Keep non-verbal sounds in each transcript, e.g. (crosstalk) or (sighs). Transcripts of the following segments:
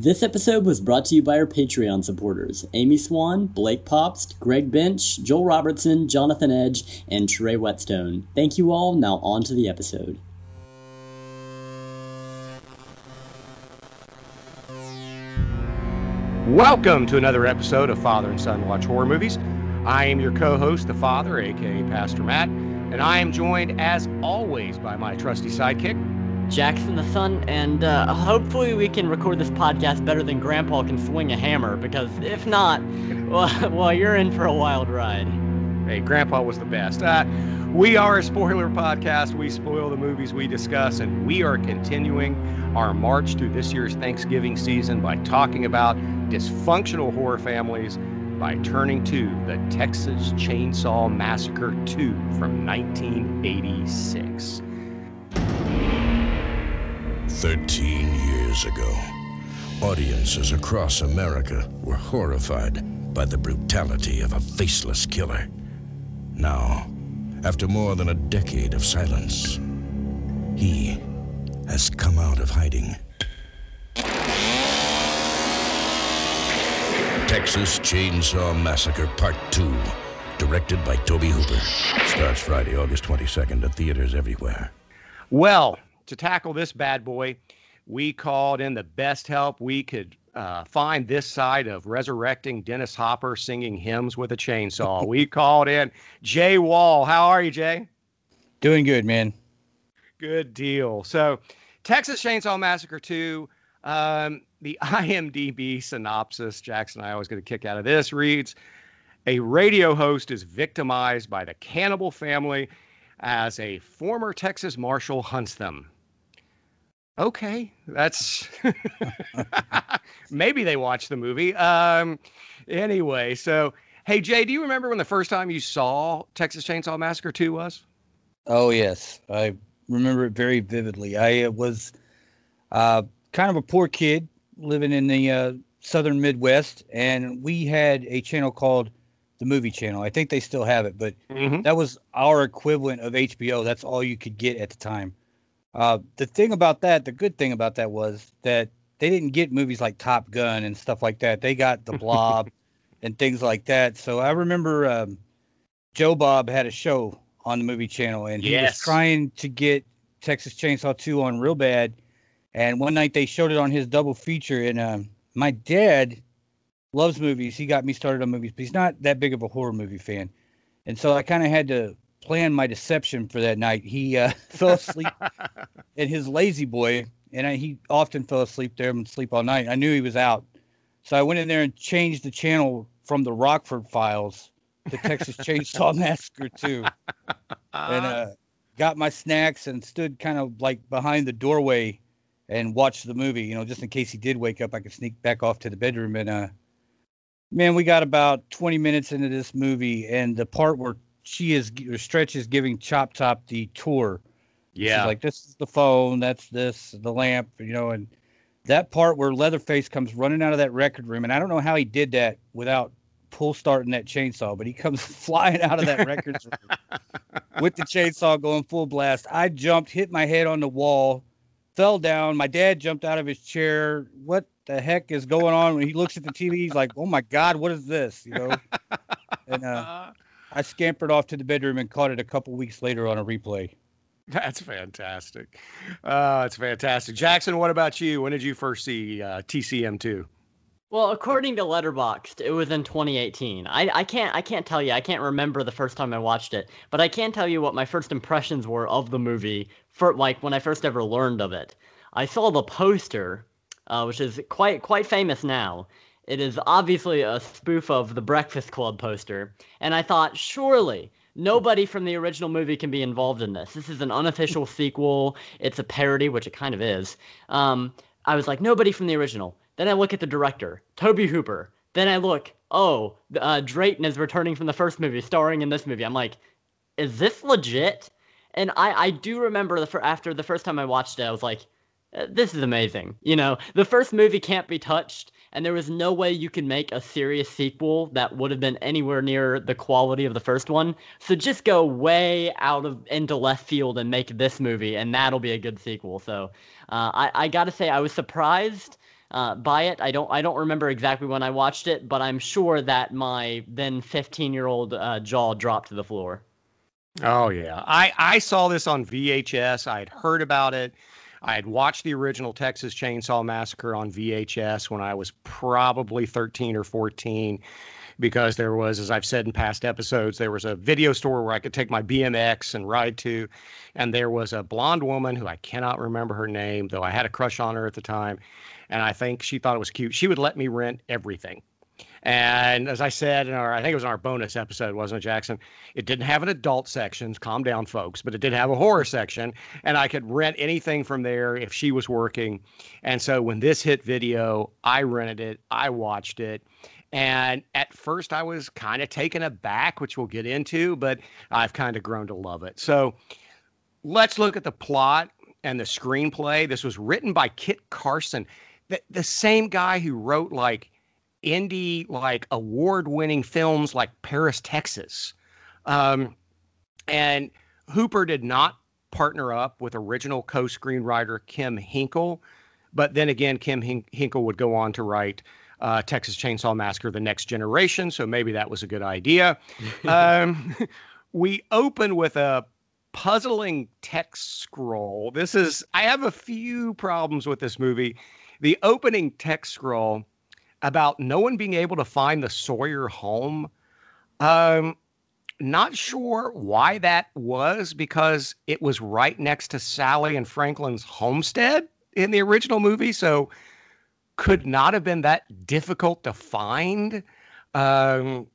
This episode was brought to you by our Patreon supporters Amy Swan, Blake Popst, Greg Bench, Joel Robertson, Jonathan Edge, and Trey Whetstone. Thank you all. Now, on to the episode. Welcome to another episode of Father and Son Watch Horror Movies. I am your co host, the Father, aka Pastor Matt, and I am joined, as always, by my trusty sidekick, Jackson the Son, and uh, hopefully we can record this podcast better than Grandpa can swing a hammer, because if not, (laughs) well, well you're in for a wild ride. Hey, Grandpa was the best. Uh, we are a spoiler podcast. We spoil the movies we discuss, and we are continuing our march through this year's Thanksgiving season by talking about dysfunctional horror families by turning to the Texas Chainsaw Massacre 2 from 1986. 13 years ago, audiences across America were horrified by the brutality of a faceless killer. Now, after more than a decade of silence, he has come out of hiding. Texas Chainsaw Massacre Part 2, directed by Tobe Hooper. Starts Friday, August 22nd at theaters everywhere. Well, to tackle this bad boy, we called in the best help we could uh, find this side of resurrecting Dennis Hopper singing hymns with a chainsaw. (laughs) we called in Jay Wall. How are you, Jay? Doing good, man. Good deal. So, Texas Chainsaw Massacre 2, um, the (laughs) IMDb synopsis, Jackson and I always get a kick out of this, reads A radio host is victimized by the cannibal family as a former Texas Marshal hunts them okay, that's (laughs) maybe they watched the movie. Um, anyway, so hey Jay, do you remember when the first time you saw Texas Chainsaw Massacre 2 was? Oh yes, I remember it very vividly. I uh, was uh, kind of a poor kid living in the uh, southern Midwest, and we had a channel called the Movie Channel. I think they still have it, but mm-hmm. that was our equivalent of HBO. That's all you could get at the time. Uh, the thing about that, the good thing about that was that they didn't get movies like Top Gun and stuff like that. They got The Blob (laughs) and things like that. So I remember um, Joe Bob had a show on the movie channel and he yes. was trying to get Texas Chainsaw 2 on real bad. And one night they showed it on his double feature. And um, my dad loves movies. He got me started on movies, but he's not that big of a horror movie fan. And so I kind of had to plan my deception for that night. He uh, (laughs) fell asleep (laughs) in his lazy boy, and I, he often fell asleep there and sleep all night. I knew he was out, so I went in there and changed the channel from the Rockford Files to Texas (laughs) Chainsaw Massacre 2, and uh, got my snacks and stood kind of like behind the doorway and watched the movie. You know, just in case he did wake up, I could sneak back off to the bedroom and. uh Man, we got about 20 minutes into this movie, and the part where she is or Stretch is giving Chop Top the tour. Yeah, She's like this is the phone, that's this, the lamp, you know, and that part where Leatherface comes running out of that record room, and I don't know how he did that without pull starting that chainsaw, but he comes (laughs) flying out of that record room (laughs) with the chainsaw going full blast. I jumped, hit my head on the wall, fell down. My dad jumped out of his chair. What the heck is going on? When he looks at the TV, he's like, "Oh my God, what is this?" You know. (laughs) And uh, I scampered off to the bedroom and caught it a couple weeks later on a replay. That's fantastic. Uh, it's fantastic. Jackson, what about you? When did you first see uh, TCM2? Well, according to Letterboxd, it was in 2018. I, I can't I can't tell you. I can't remember the first time I watched it, but I can tell you what my first impressions were of the movie for like when I first ever learned of it. I saw the poster, uh, which is quite quite famous now, it is obviously a spoof of the Breakfast Club poster, and I thought, surely nobody from the original movie can be involved in this. This is an unofficial (laughs) sequel. It's a parody, which it kind of is. Um, I was like, nobody from the original. Then I look at the director, Tobe Hooper. Then I look, oh, uh, Drayton is returning from the first movie, starring in this movie. I'm like, is this legit? And I, I do remember the, after the first time I watched it, I was like, uh, this is amazing. You know, the first movie can't be touched and there was no way you could make a serious sequel that would have been anywhere near the quality of the first one. So just go way out of into left field and make this movie, and that'll be a good sequel. So uh, I, I got to say, I was surprised uh, by it. I don't I don't remember exactly when I watched it, but I'm sure that my then 15 year old uh, jaw dropped to the floor. Oh yeah, I I saw this on VHS. I had heard about it. I had watched the original Texas Chainsaw Massacre on VHS when I was probably 13 or 14 because there was, as I've said in past episodes, there was a video store where I could take my BMX and ride to. And there was a blonde woman who I cannot remember her name, though I had a crush on her at the time. And I think she thought it was cute. She would let me rent everything. And as I said in our, I think it was in our bonus episode, wasn't it, Jackson? It didn't have an adult section. Calm down, folks. But it did have a horror section, and I could rent anything from there if she was working. And so when this hit video, I rented it. I watched it. And at first, I was kind of taken aback, which we'll get into, but I've kind of grown to love it. So let's look at the plot and the screenplay. This was written by Kit Carson, the, the same guy who wrote like indie, like award winning films like Paris, Texas. Um, and Hooper did not partner up with original co screenwriter Kim Henkel, But then again, Kim Henkel would go on to write uh, Texas Chainsaw Massacre: The Next Generation. So maybe that was a good idea. (laughs) um, we open with a puzzling text scroll. This is I have a few problems with this movie. The opening text scroll about no one being able to find the Sawyer home. Um, not sure why that was because it was right next to Sally and Franklin's homestead in the original movie. So could not have been that difficult to find. Um,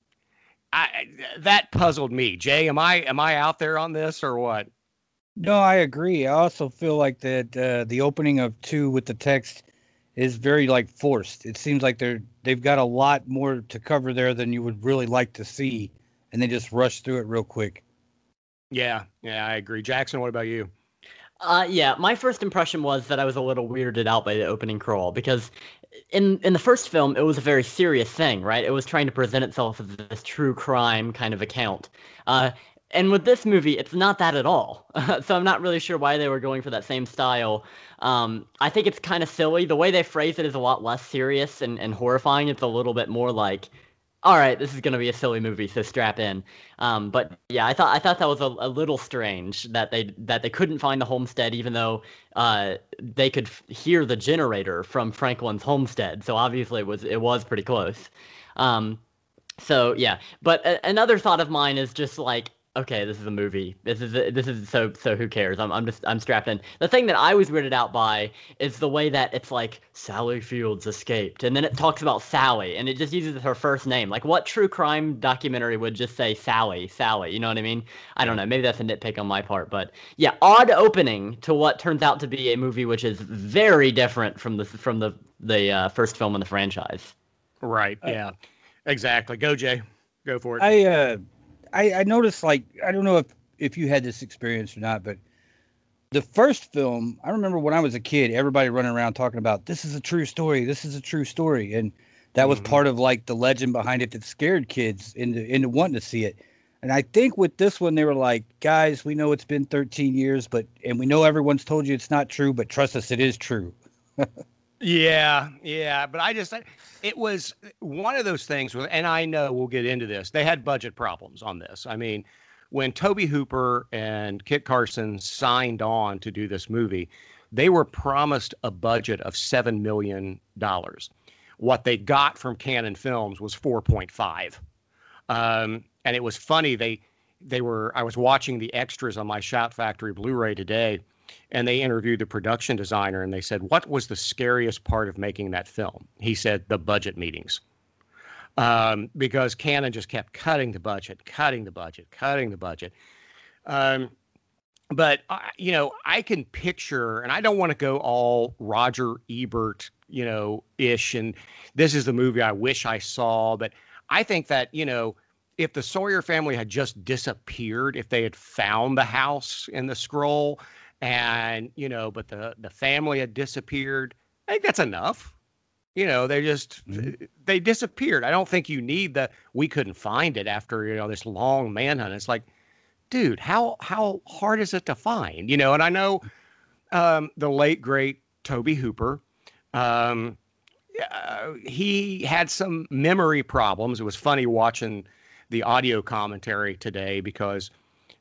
I, that puzzled me. Jay, am I am I out there on this or what? No, I agree. I also feel like that uh, the opening of two with the text is very like forced. It seems like they're they've got a lot more to cover there than you would really like to see, and they just rush through it real quick. Yeah, yeah, I agree. Jackson, what about you? Uh, yeah, my first impression was that I was a little weirded out by the opening crawl because in in the first film it was a very serious thing, right? It was trying to present itself as this true crime kind of account. Uh, and with this movie, it's not that at all. (laughs) so I'm not really sure why they were going for that same style. Um, I think it's kind of silly. The way they phrase it is a lot less serious and, and horrifying. It's a little bit more like all right, this is gonna be a silly movie, so strap in. Um, but yeah, I thought I thought that was a, a, little strange that they that they couldn't find the homestead, even though uh, they could f- hear the generator from Franklin's homestead. So obviously it was it was pretty close. Um, so yeah, but a- another thought of mine is just like okay, this is a movie. This is this is so so who cares? I'm I'm just I'm strapped in. The thing that I was weirded out by is the way that it's like Sally Fields escaped, and then it talks about Sally, and it just uses her first name. Like what true crime documentary would just say Sally, Sally? You know what I mean? I don't know. Maybe that's a nitpick on my part, but yeah, odd opening to what turns out to be a movie which is very different from the from the the uh, first film in the franchise. Right. Yeah. Exactly. Go Jay. Go for it. I uh I, I noticed like I don't know if if you had this experience or not, but the first film, I remember when I was a kid, everybody running around talking about this is a true story, this is a true story, and that was mm-hmm. part of like the legend behind it that scared kids into into wanting to see it. And I think with this one, they were like, guys, we know it's been 13 years, but and we know everyone's told you it's not true, but trust us, it is true. (laughs) Yeah, yeah, but I just it was one of those things, and I know we'll get into this. They had budget problems on this. I mean, when Tobe Hooper and Kit Carson signed on to do this movie, they were promised a budget of seven million dollars. What they got from Cannon Films was four point five, um, and it was funny. They they were. I was watching the extras on my Shout Factory Blu-ray today and they interviewed the production designer and they said, What was the scariest part of making that film? He said, The budget meetings. Um, because Cannon just kept cutting the budget, cutting the budget, cutting the budget. Um, but, uh, you know, I can picture, and I don't want to go all Roger Ebert, you know, ish, and this is the movie I wish I saw. But I think that, you know, if the Sawyer family had just disappeared, if they had found the house in the scroll, and you know, but the the family had disappeared. I think that's enough. You know, they just mm-hmm. they disappeared. I don't think you need the we couldn't find it after you know this long manhunt. It's like, dude, how how hard is it to find? You know, and I know um, the late great Tobe Hooper um, uh, he had some memory problems. It was funny watching the audio commentary today because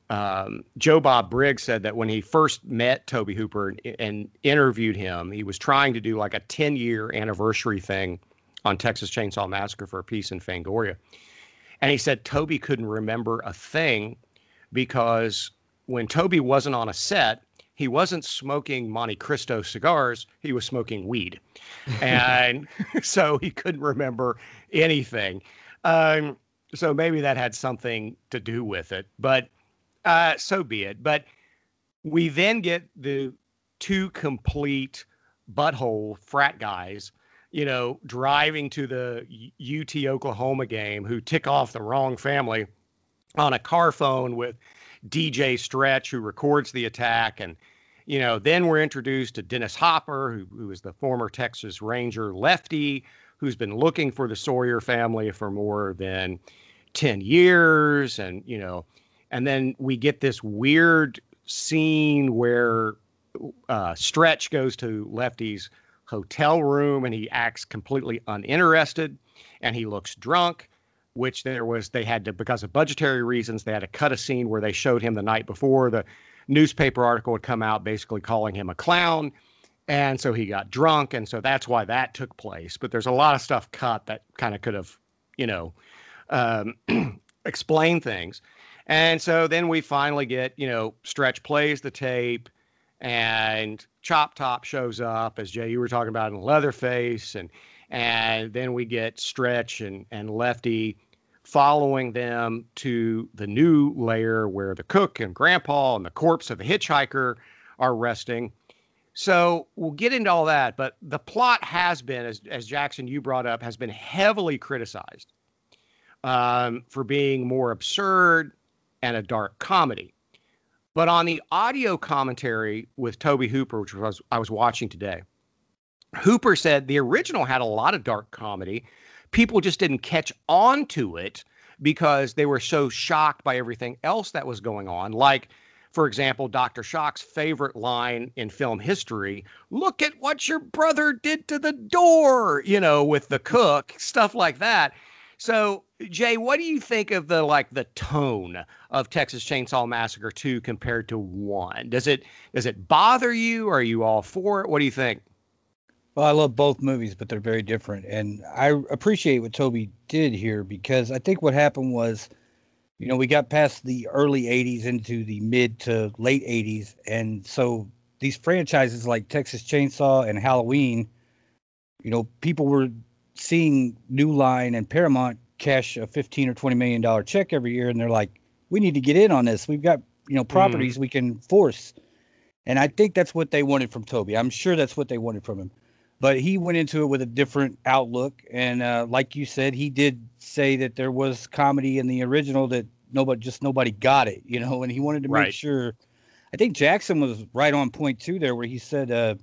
um, Joe Bob Briggs said that when he first met Tobe Hooper and, and interviewed him, he was trying to do like a 10 year anniversary thing on Texas Chainsaw Massacre for a piece in Fangoria. And he said Toby couldn't remember a thing because when Toby wasn't on a set, he wasn't smoking Monte Cristo cigars, he was smoking weed. And (laughs) so he couldn't remember anything. Um, so maybe that had something to do with it, but uh, so be it. But we then get the two complete butthole frat guys, you know, driving to the UT Oklahoma game who tick off the wrong family on a car phone with DJ Stretch, who records the attack. And, you know, then we're introduced to Dennis Hopper, who, who is the former Texas Ranger lefty, who's been looking for the Sawyer family for more than 10 years. And, you know, and then we get this weird scene where uh, Stretch goes to Lefty's hotel room and he acts completely uninterested and he looks drunk which there was they had to because of budgetary reasons they had to cut a scene where they showed him the night before the newspaper article had come out basically calling him a clown. And so he got drunk and so that's why that took place. But there's a lot of stuff cut that kind of could have you know um, (clears throat) explain things and so then we finally get you know stretch plays the tape and chop top shows up as jay you were talking about in leatherface and and then we get Stretch and, and Lefty following them to the new layer where the cook and grandpa and the corpse of the hitchhiker are resting. So we'll get into all that, but the plot has been, as, as Jackson, you brought up, has been heavily criticized um, for being more absurd and a dark comedy. But on the audio commentary with Tobe Hooper, which was I was watching today, Hooper said the original had a lot of dark comedy. People just didn't catch on to it because they were so shocked by everything else that was going on. Like, for example, Dr. Shock's favorite line in film history look at what your brother did to the door, you know, with the cook, stuff like that. So, Jay, what do you think of the like the tone of Texas Chainsaw Massacre 2 compared to 1? Does it does it bother you? Are you all for it? What do you think? Well, I love both movies, but they're very different. And I appreciate what Toby did here because I think what happened was, you know, we got past the early 80s into the mid to late 80s. And so these franchises like Texas Chainsaw and Halloween, you know, people were seeing New Line and Paramount cash a 15 or 20 million dollar check every year and they're like, we need to get in on this. We've got, you know, properties mm. we can force. And I think that's what they wanted from toby I'm sure that's what they wanted from him but he went into it with a different outlook and uh, like you said he did say that there was comedy in the original that nobody just nobody got it you know and he wanted to right. make sure i think jackson was right on point too there where he said uh,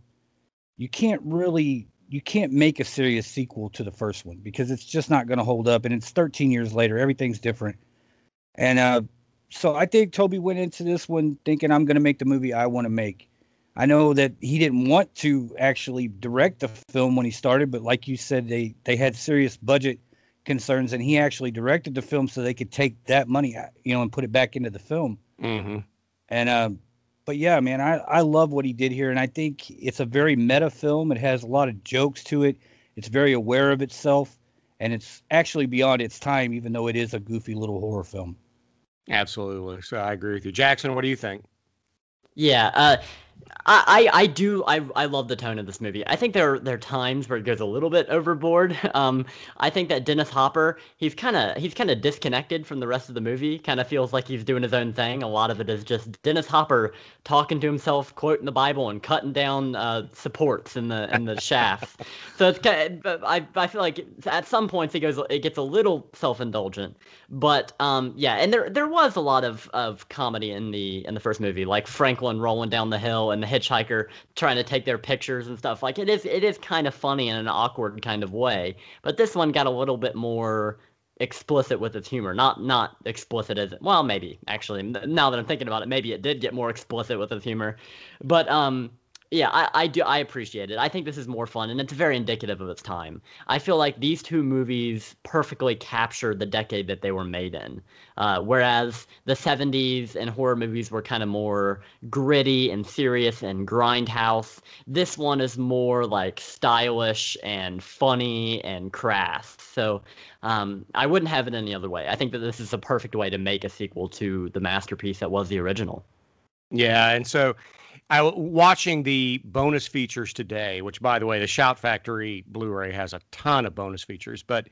you can't really you can't make a serious sequel to the first one because it's just not going to hold up and it's 13 years later everything's different and uh, so i think Toby went into this one thinking i'm going to make the movie i want to make I know that he didn't want to actually direct the film when he started, but like you said, they they had serious budget concerns, and he actually directed the film so they could take that money, uh, you know, and put it back into the film. Mm-hmm. And um, but yeah, man, I I love what he did here, and I think it's a very meta film. It has a lot of jokes to it. It's very aware of itself, and it's actually beyond its time, even though it is a goofy little horror film. Absolutely. So I agree with you, Jackson. What do you think? Yeah. Uh, I, I do I, I love the tone of this movie. I think there there are times where it goes a little bit overboard. (laughs) Um, I think that Dennis Hopper he's kind of he's kind of disconnected from the rest of the movie. Kind of feels like he's doing his own thing. A lot of it is just Dennis Hopper talking to himself, quoting the Bible, and cutting down uh, supports in the in the shafts. (laughs) So it's kind of, I I feel like at some points it goes it gets a little self indulgent. But um yeah, and there there was a lot of of comedy in the in the first movie, like Franklin rolling down the hill and the hitchhiker trying to take their pictures and stuff. Like it is it is kind of funny in an awkward kind of way. But this one got a little bit more explicit with its humor. Not not explicit as well, maybe actually. Now that I'm thinking about it, maybe it did get more explicit with its humor. But um Yeah, I, I do. I appreciate it. I think this is more fun, and it's very indicative of its time. I feel like these two movies perfectly capture the decade that they were made in. Uh, whereas the 70s and horror movies were kind of more gritty and serious and grindhouse, this one is more like stylish and funny and crass. So um, I wouldn't have it any other way. I think that this is a perfect way to make a sequel to the masterpiece that was the original. Yeah, and so I watching the bonus features today, which by the way, the Shout Factory Blu-ray has a ton of bonus features, but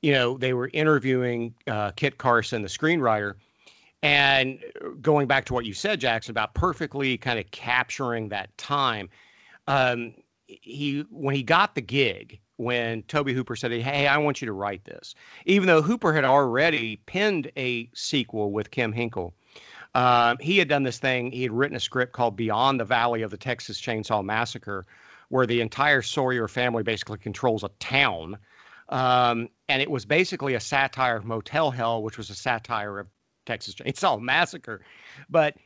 you know, they were interviewing uh, Kit Carson, the screenwriter, and going back to what you said, Jackson, about perfectly kind of capturing that time. Um, he when he got the gig, when Tobe Hooper said, "Hey, I want you to write this," even though Hooper had already penned a sequel with Kim Henkel um, he had done this thing. He had written a script called Beyond the Valley of the Texas Chainsaw Massacre, where the entire Sawyer family basically controls a town. Um, and it was basically a satire of Motel Hell, which was a satire of Texas (laughs) Chainsaw Massacre. But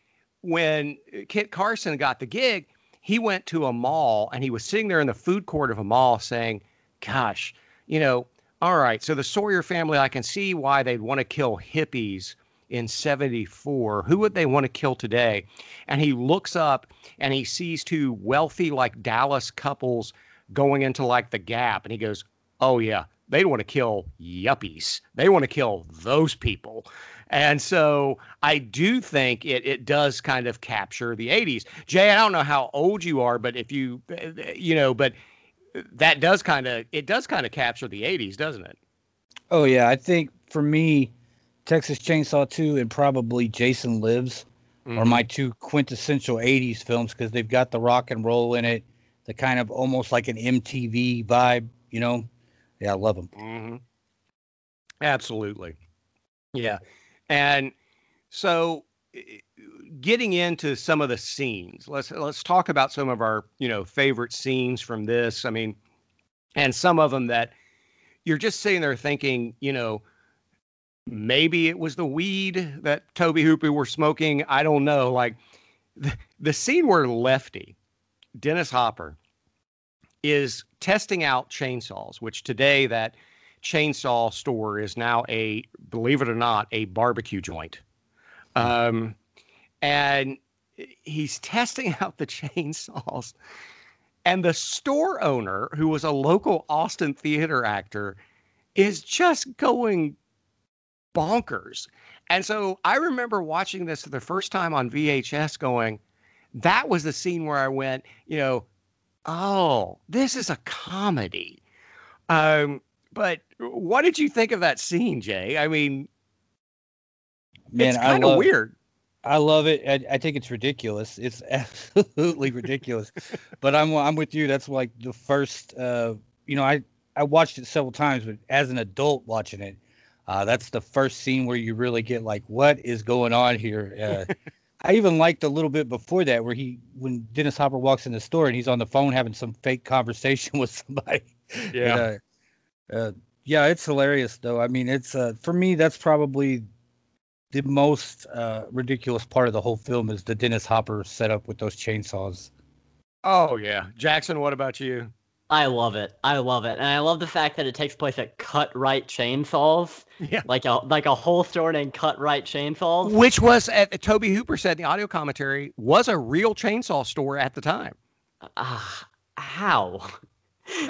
when Kit Carson got the gig, he went to a mall and he was sitting there in the food court of a mall saying, Gosh, you know, all right, so the Sawyer family, I can see why they'd want to kill hippies in 74. Who would they want to kill today? And he looks up and he sees two wealthy, like Dallas couples going into like the gap. And he goes, Oh, yeah, they want to kill yuppies. They want to kill those people. And so I do think it, it does kind of capture the 80s. Jay, I don't know how old you are, but if you, you know, but that does kind of, it does kind of capture the 80s, doesn't it? Oh, yeah. I think for me, Texas Chainsaw 2 and probably Jason Lives mm-hmm. are my two quintessential 80s films because they've got the rock and roll in it, the kind of almost like an MTV vibe, you know? Yeah, I love them. Mm-hmm. Absolutely. Yeah. And so getting into some of the scenes, let's let's talk about some of our, you know, favorite scenes from this. I mean, and some of them that you're just sitting there thinking, you know, maybe it was the weed that Tobe Hooper were smoking. I don't know. Like the, the scene where Lefty, Dennis Hopper, is testing out chainsaws, which today that chainsaw store is now a, believe it or not, a barbecue joint. Um, and he's testing (laughs) out the chainsaws. And the store owner, who was a local Austin theater actor, is just going bonkers. And so I remember watching this for the first time on VHS going, that was the scene where I went, you know, oh, this is a comedy. Um, but what did you think of that scene, Jay? I mean, Man, it's kind of weird. I love it. I, I, think it's ridiculous. It's (laughs) absolutely ridiculous. but I'm I'm with you. That's like the first. Uh, you know, I I watched it several times, but as an adult watching it, uh, that's the first scene where you really get like, what is going on here? Uh, I even liked a little bit before that where he, when Dennis Hopper walks in the store and he's on the phone having some fake conversation (laughs) with somebody. Yeah. uh, uh, yeah, it's hilarious though. I mean, it's uh, for me that's probably the most uh, ridiculous part of the whole film is the Dennis Hopper setup with those chainsaws. Oh yeah, Jackson. What about you? I love it. I love it, and I love the fact that it takes place at Cut Right Chainsaws. Yeah, like a like a whole store named Cut Right Chainsaws, which was at Tobe Hooper said in the audio commentary was a real chainsaw store at the time. Ah, uh, how?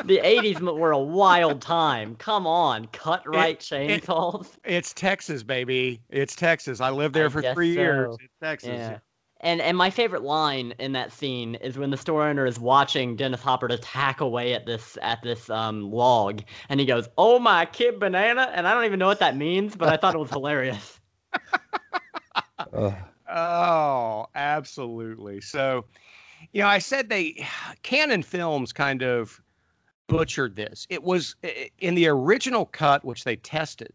the 80s were a wild time. Come on, cut right it, chainsaws. It, it's Texas, baby. It's Texas. I lived there I for three so. years. It's Texas. Yeah. And and my favorite line in that scene is when the store owner is watching Dennis Hopper just hack away at this at this um, log, and he goes, "Oh my kid banana," and I don't even know what that means, but I thought it was hilarious. (laughs) oh, absolutely. So, you know, I said they Cannon Films kind of butchered this. It was in the original cut, which they tested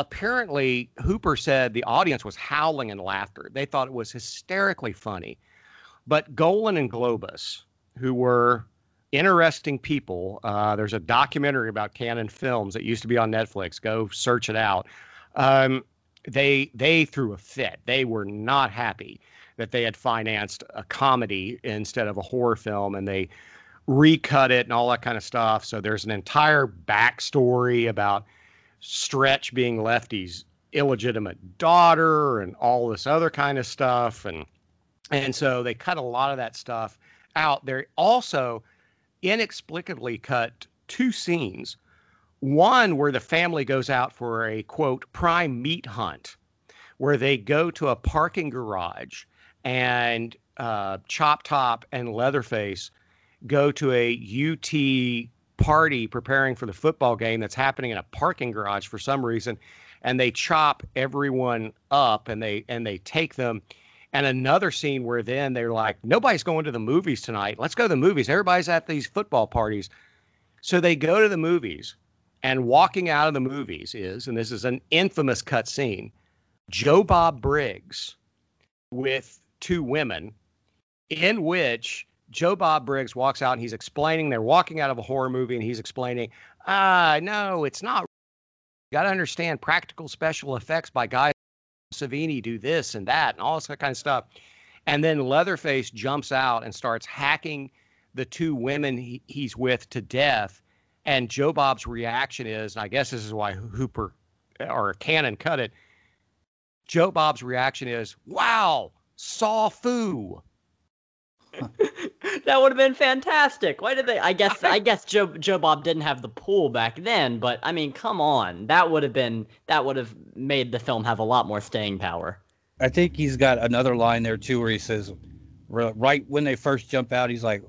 apparently Hooper said the audience was howling in laughter. They thought it was hysterically funny. But Golan and Globus, who were interesting people, uh, there's a documentary about Cannon Films that used to be on Netflix. Go search it out. Um, they they threw a fit. They were not happy. that they had financed a comedy instead of a horror film, and they recut it and all that kind of stuff. So there's an entire backstory about Stretch being Lefty's illegitimate daughter and all this other kind of stuff, and and so they cut a lot of that stuff out. They also inexplicably cut two scenes. One where the family goes out for a quote prime meat hunt, where they go to a parking garage and uh, Chop Top and Leatherface go to a UT party preparing for the football game that's happening in a parking garage for some reason and they chop everyone up and they and they take them. And another scene where then they're like nobody's going to the movies tonight. Let's go to the movies. Everybody's at these football parties. So they go to the movies and walking out of the movies is and this is an infamous cut scene joe bob briggs with two women in which Joe Bob Briggs walks out and he's explaining they're walking out of a horror movie and he's explaining, ah, no, it's not. You got to understand practical special effects by guys. Savini do this and that and all this kind of stuff. And then Leatherface jumps out and starts hacking the two women he, he's with to death. And Joe Bob's reaction is, and I guess this is why Hooper or Cannon cut it. Joe Bob's reaction is, wow, saw foo. (laughs) that would have been fantastic. Why did they? I guess I guess Joe Joe Bob didn't have the pool back then, but I mean, come on, that would have been that would have made the film have a lot more staying power. I think he's got another line there too, where he says, right when they first jump out, he's like,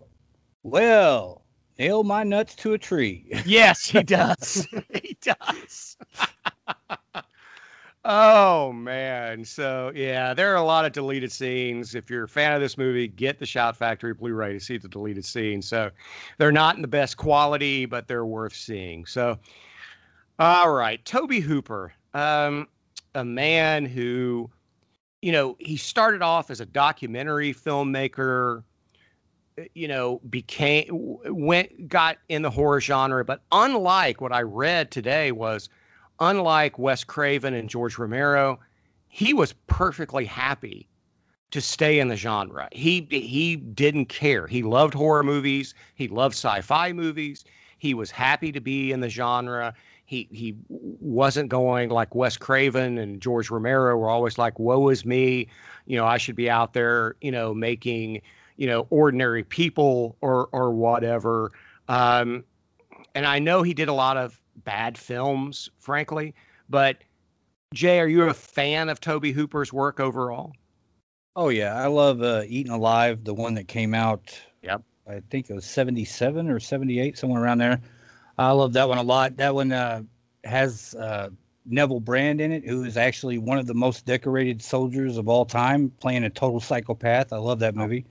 "Well, nail my nuts to a tree." Yes, he (laughs) does. (laughs) he does. Oh man. So yeah, there are a lot of deleted scenes. If you're a fan of this movie, get the Shout Factory Blu-ray to see the deleted scenes. So they're not in the best quality, but they're worth seeing. So all right, Tobe Hooper, um, a man who, you know, he started off as a documentary filmmaker. You know, became went got in the horror genre, but unlike what I read today was unlike Wes Craven and George Romero, he was perfectly happy to stay in the genre. He he didn't care. He loved horror movies. He loved sci-fi movies. He was happy to be in the genre. He he wasn't going like Wes Craven and George Romero were always like, "Woe is me," you know, I should be out there, you know, making you know ordinary people or or whatever. Um, and I know he did a lot of bad films, frankly. But Jay, are you a fan of Tobe Hooper's work overall? Oh yeah, I love uh, Eaten Alive, the one that came out. Yep. I think it was '77 or '78, somewhere around there. I love that one a lot. That one uh, has uh, Neville Brand in it, who is actually one of the most decorated soldiers of all time, playing a total psychopath. I love that movie.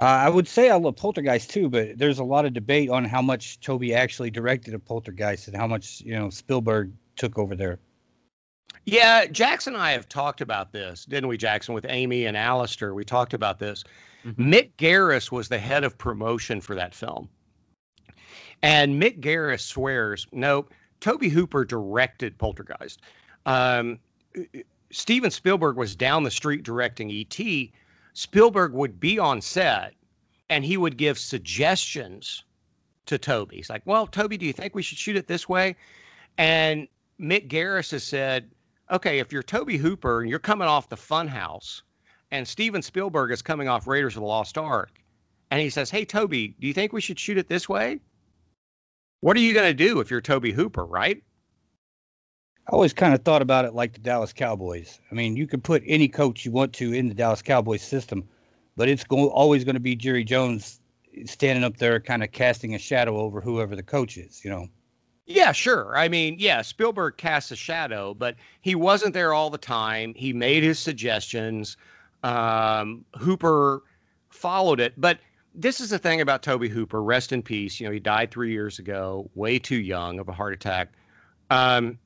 Uh, I would say I love Poltergeist too, but there's a lot of debate on how much Toby actually directed a Poltergeist and how much you know Spielberg took over there. Yeah, Jackson and I have talked about this, didn't we, Jackson, with Amy and Alistair? We talked about this. Mm-hmm. Mick Garris was the head of promotion for that film. And Mick Garris swears, no, Tobe Hooper directed Poltergeist. Um, Steven Spielberg was down the street directing E.T., Spielberg would be on set and he would give suggestions to Toby. He's like, Well, Toby, do you think we should shoot it this way? And Mick Garris has said, Okay, if you're Tobe Hooper and you're coming off the Funhouse and Steven Spielberg is coming off Raiders of the Lost Ark, and he says, Hey, Tobe, do you think we should shoot it this way? What are you going to do if you're Tobe Hooper, right? I always kind of thought about it like the Dallas Cowboys. I mean, you could put any coach you want to in the Dallas Cowboys system, but it's go- always going to be Jerry Jones standing up there, kind of casting a shadow over whoever the coach is. You know. Yeah, sure. I mean, yeah, Spielberg casts a shadow, but he wasn't there all the time. He made his suggestions. Um, Hooper followed it, but this is the thing about Tobe Hooper. Rest in peace. You know, he died three years ago, way too young of a heart attack. Um,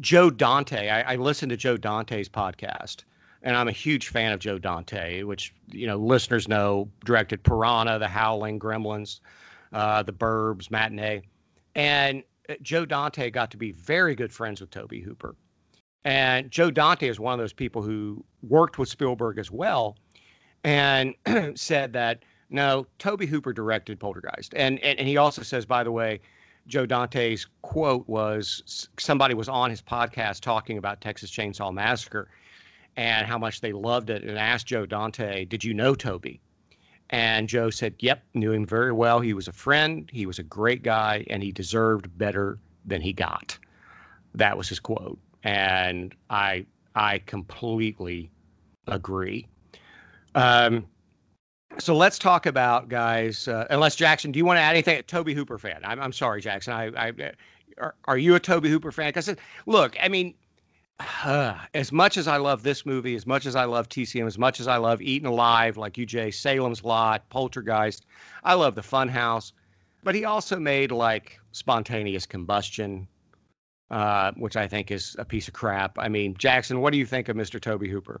Joe Dante. I, I listened to Joe Dante's podcast, and I'm a huge fan of Joe Dante, which you know listeners know directed Piranha, The Howling, Gremlins, uh, The Burbs, Matinee, and uh, Joe Dante got to be very good friends with Tobe Hooper. And Joe Dante is one of those people who worked with Spielberg as well and (clears throat) said that no, Tobe Hooper directed Poltergeist. And, and, and he also says, by the way, Joe Dante's quote was somebody was on his podcast talking about Texas Chainsaw Massacre and how much they loved it and asked Joe Dante, Did you know Toby? And Joe said, Yep, knew him very well. He was a friend, he was a great guy, and he deserved better than he got. That was his quote. And I I completely agree. Um, so let's talk about guys. Uh, unless Jackson, do you want to add anything? Tobe Hooper fan. I'm, I'm sorry, Jackson. I, I are, are you a Tobe Hooper fan? Because look, I mean, uh, (sighs) as much as I love this movie, as much as I love TCM, as much as I love Eaten Alive, like Jay, Salem's Lot, Poltergeist, I love the Funhouse. But he also made like Spontaneous Combustion, uh, which I think is a piece of crap. I mean, Jackson, what do you think of Mr. Tobe Hooper?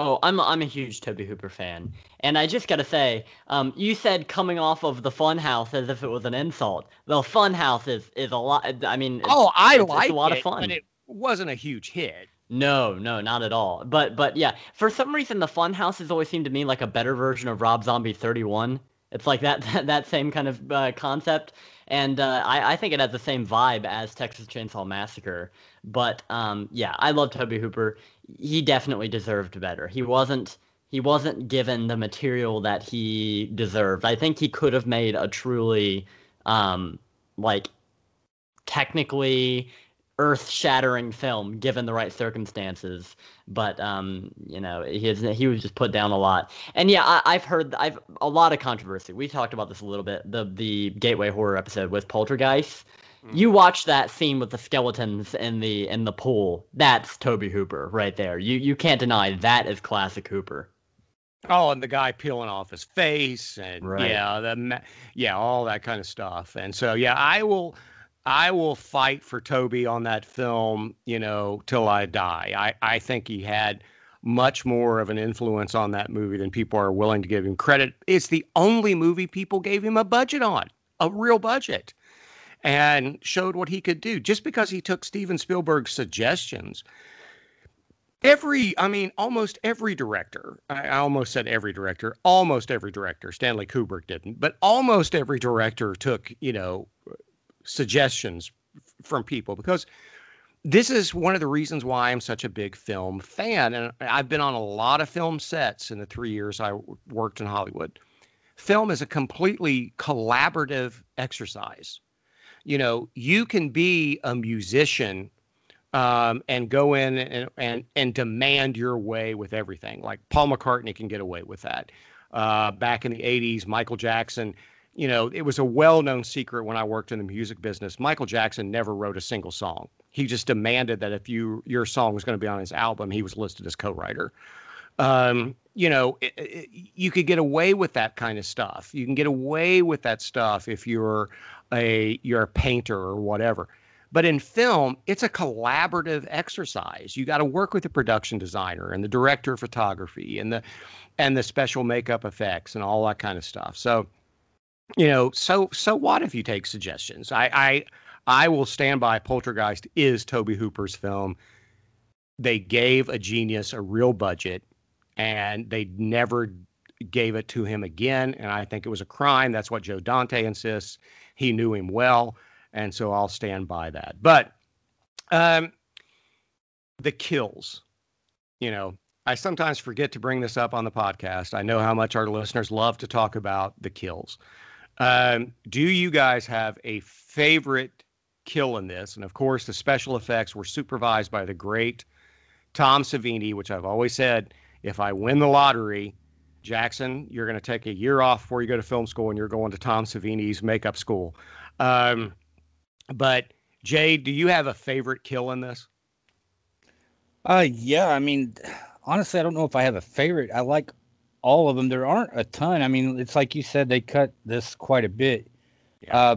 Oh, I'm I'm a huge Tobe Hooper fan, and I just gotta say, um, you said coming off of the Funhouse as if it was an insult. The Funhouse is is a lot. I mean, oh, I like it's a lot it, of fun, but it wasn't a huge hit. No, no, not at all. But but yeah, for some reason, the Funhouse has always seemed to me like a better version of Rob Zombie 31. It's like that (laughs) that, that same kind of uh, concept, and uh, I, I think it has the same vibe as Texas Chainsaw Massacre. But um, yeah, I love Tobe Hooper. He definitely deserved better. He wasn't he wasn't given the material that he deserved. I think he could have made a truly um, like technically earth-shattering film given the right circumstances but um you know he, he was just put down a lot and yeah I, have heard i've a lot of controversy we talked about this a little bit the the gateway horror episode with poltergeist. You watch that scene with the skeletons in the in the pool that's Tobe hooper right there you you can't deny that is classic hooper Oh, and the guy peeling off his face, and right. yeah, the yeah, all that kind of stuff. And so, yeah, I will. I will fight for Toby on that film, you know, till I die. I, I think he had much more of an influence on that movie than people are willing to give him credit. It's the only movie people gave him a budget on, a real budget, and showed what he could do. Just because he took Steven Spielberg's suggestions, every, I mean, almost every director, I almost said every director, almost every director, Stanley Kubrick didn't, but almost every director took, you know, suggestions from people because this is one of the reasons why I'm such a big film fan. And I've been on a lot of film sets in the three years I worked in Hollywood. Film is a completely collaborative exercise. You know, you can be a musician um, and go in and, and, and demand your way with everything. Like Paul McCartney can get away with that. Uh, back in the 80s, Michael Jackson you know, it was a well known secret when I worked in the music business. Michael Jackson never wrote a single song. He just demanded that if you your song was going to be on his album, he was listed as co-writer. Um, you know, it, it, you could get away with that kind of stuff. You can get away with that stuff if you're a you're a painter or whatever. But in film, it's a collaborative exercise. You got to work with the production designer and the director of photography and the and the special makeup effects and all that kind of stuff. So you know, so so what if you take suggestions? I I I will stand by Poltergeist is Tobe Hooper's film. They gave a genius a real budget and they never gave it to him again. And I think it was a crime. That's what Joe Dante insists. He knew him well. And so I'll stand by that. But um, the kills, you know, I sometimes forget to bring this up on the podcast. I know how much our listeners love to talk about the kills. Um, do you guys have a favorite kill in this? And of course, the special effects were supervised by the great Tom Savini, which I've always said if I win the lottery, Jackson, you're going to take a year off before you go to film school and you're going to Tom Savini's makeup school. Um, but Jay, do you have a favorite kill in this? Uh, yeah. I mean, honestly, I don't know if I have a favorite. I like all of them. There aren't a ton. I mean, it's like you said, they cut this quite a bit. Yeah. Uh,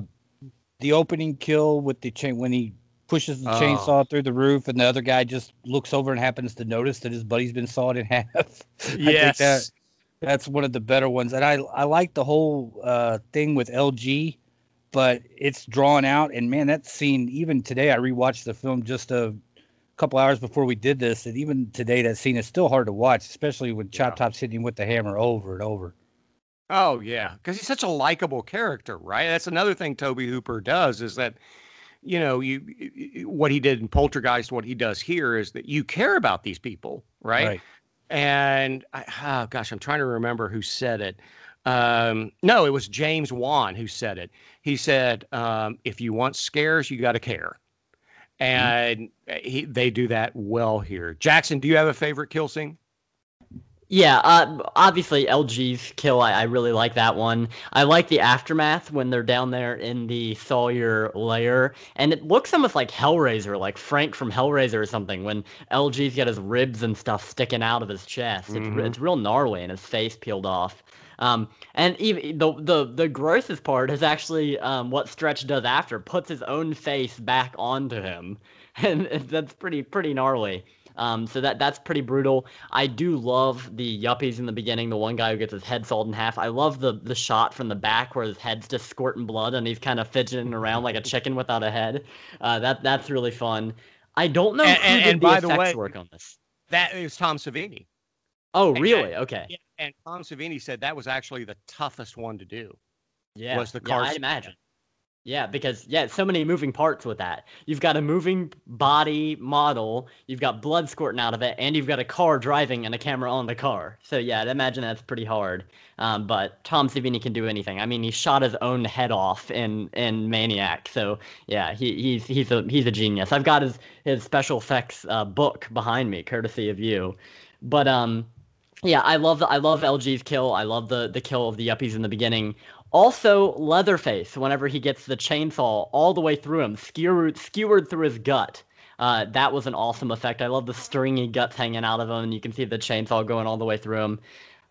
the opening kill with the chain when he pushes the oh. chainsaw through the roof, and the other guy just looks over and happens to notice that his buddy's been sawed in (laughs) half. yes. That, that's one of the better ones, and I I like the whole uh, thing with LG, but it's drawn out, and man, that scene even today I rewatched the film just a couple hours before we did this, and even today, that scene is still hard to watch, especially when Chop Top's hitting him with the hammer over and over. Oh yeah, because he's such a likable character, right? That's another thing Tobe Hooper does is that, you know, you what he did in Poltergeist, what he does here is that you care about these people, right? right. And I, oh gosh, I'm trying to remember who said it. Um, no, it was James Wan who said it. He said, um, "If you want scares, you got to care." Mm-hmm. and he, they do that well here. Jackson, do you have a favorite kill scene? Yeah, uh, obviously LG's kill. I, I, really like that one. I like the aftermath when they're down there in the Sawyer lair, and it looks almost like Hellraiser, like Frank from Hellraiser or something. When LG's got his ribs and stuff sticking out of his chest, mm-hmm. it's, it's real gnarly, and his face peeled off. Um, and even the the the grossest part is actually um, what Stretch does after puts his own face back onto him, (laughs) and that's pretty pretty gnarly. Um, so that that's pretty brutal. I do love the yuppies in the beginning. The one guy who gets his head sawed in half. I love the the shot from the back where his head's just squirting blood and he's kind of fidgeting around like a chicken without a head. Uh, that that's really fun. I don't know and, who and, did and the by effects the way, work on this. That is Tom Savini. Oh, really? Okay. Yeah, and Tom Savini said that was actually the toughest one to do. Yeah, was the car? Yeah, I'd imagine. Yeah, because yeah, so many moving parts with that. You've got a moving body model, you've got blood squirting out of it, and you've got a car driving and a camera on the car. So yeah, I'd imagine that's pretty hard. Um, but Tom Savini can do anything. I mean, he shot his own head off in in Maniac. So yeah, he, he's he's a he's a genius. I've got his his special effects uh, book behind me, courtesy of you. But um, yeah, I love the, I love LG's kill. I love the the kill of the yuppies in the beginning. Also, Leatherface, whenever he gets the chainsaw all the way through him, skewered skewered through his gut. Uh, that was an awesome effect. I love the stringy guts hanging out of him, and you can see the chainsaw going all the way through him.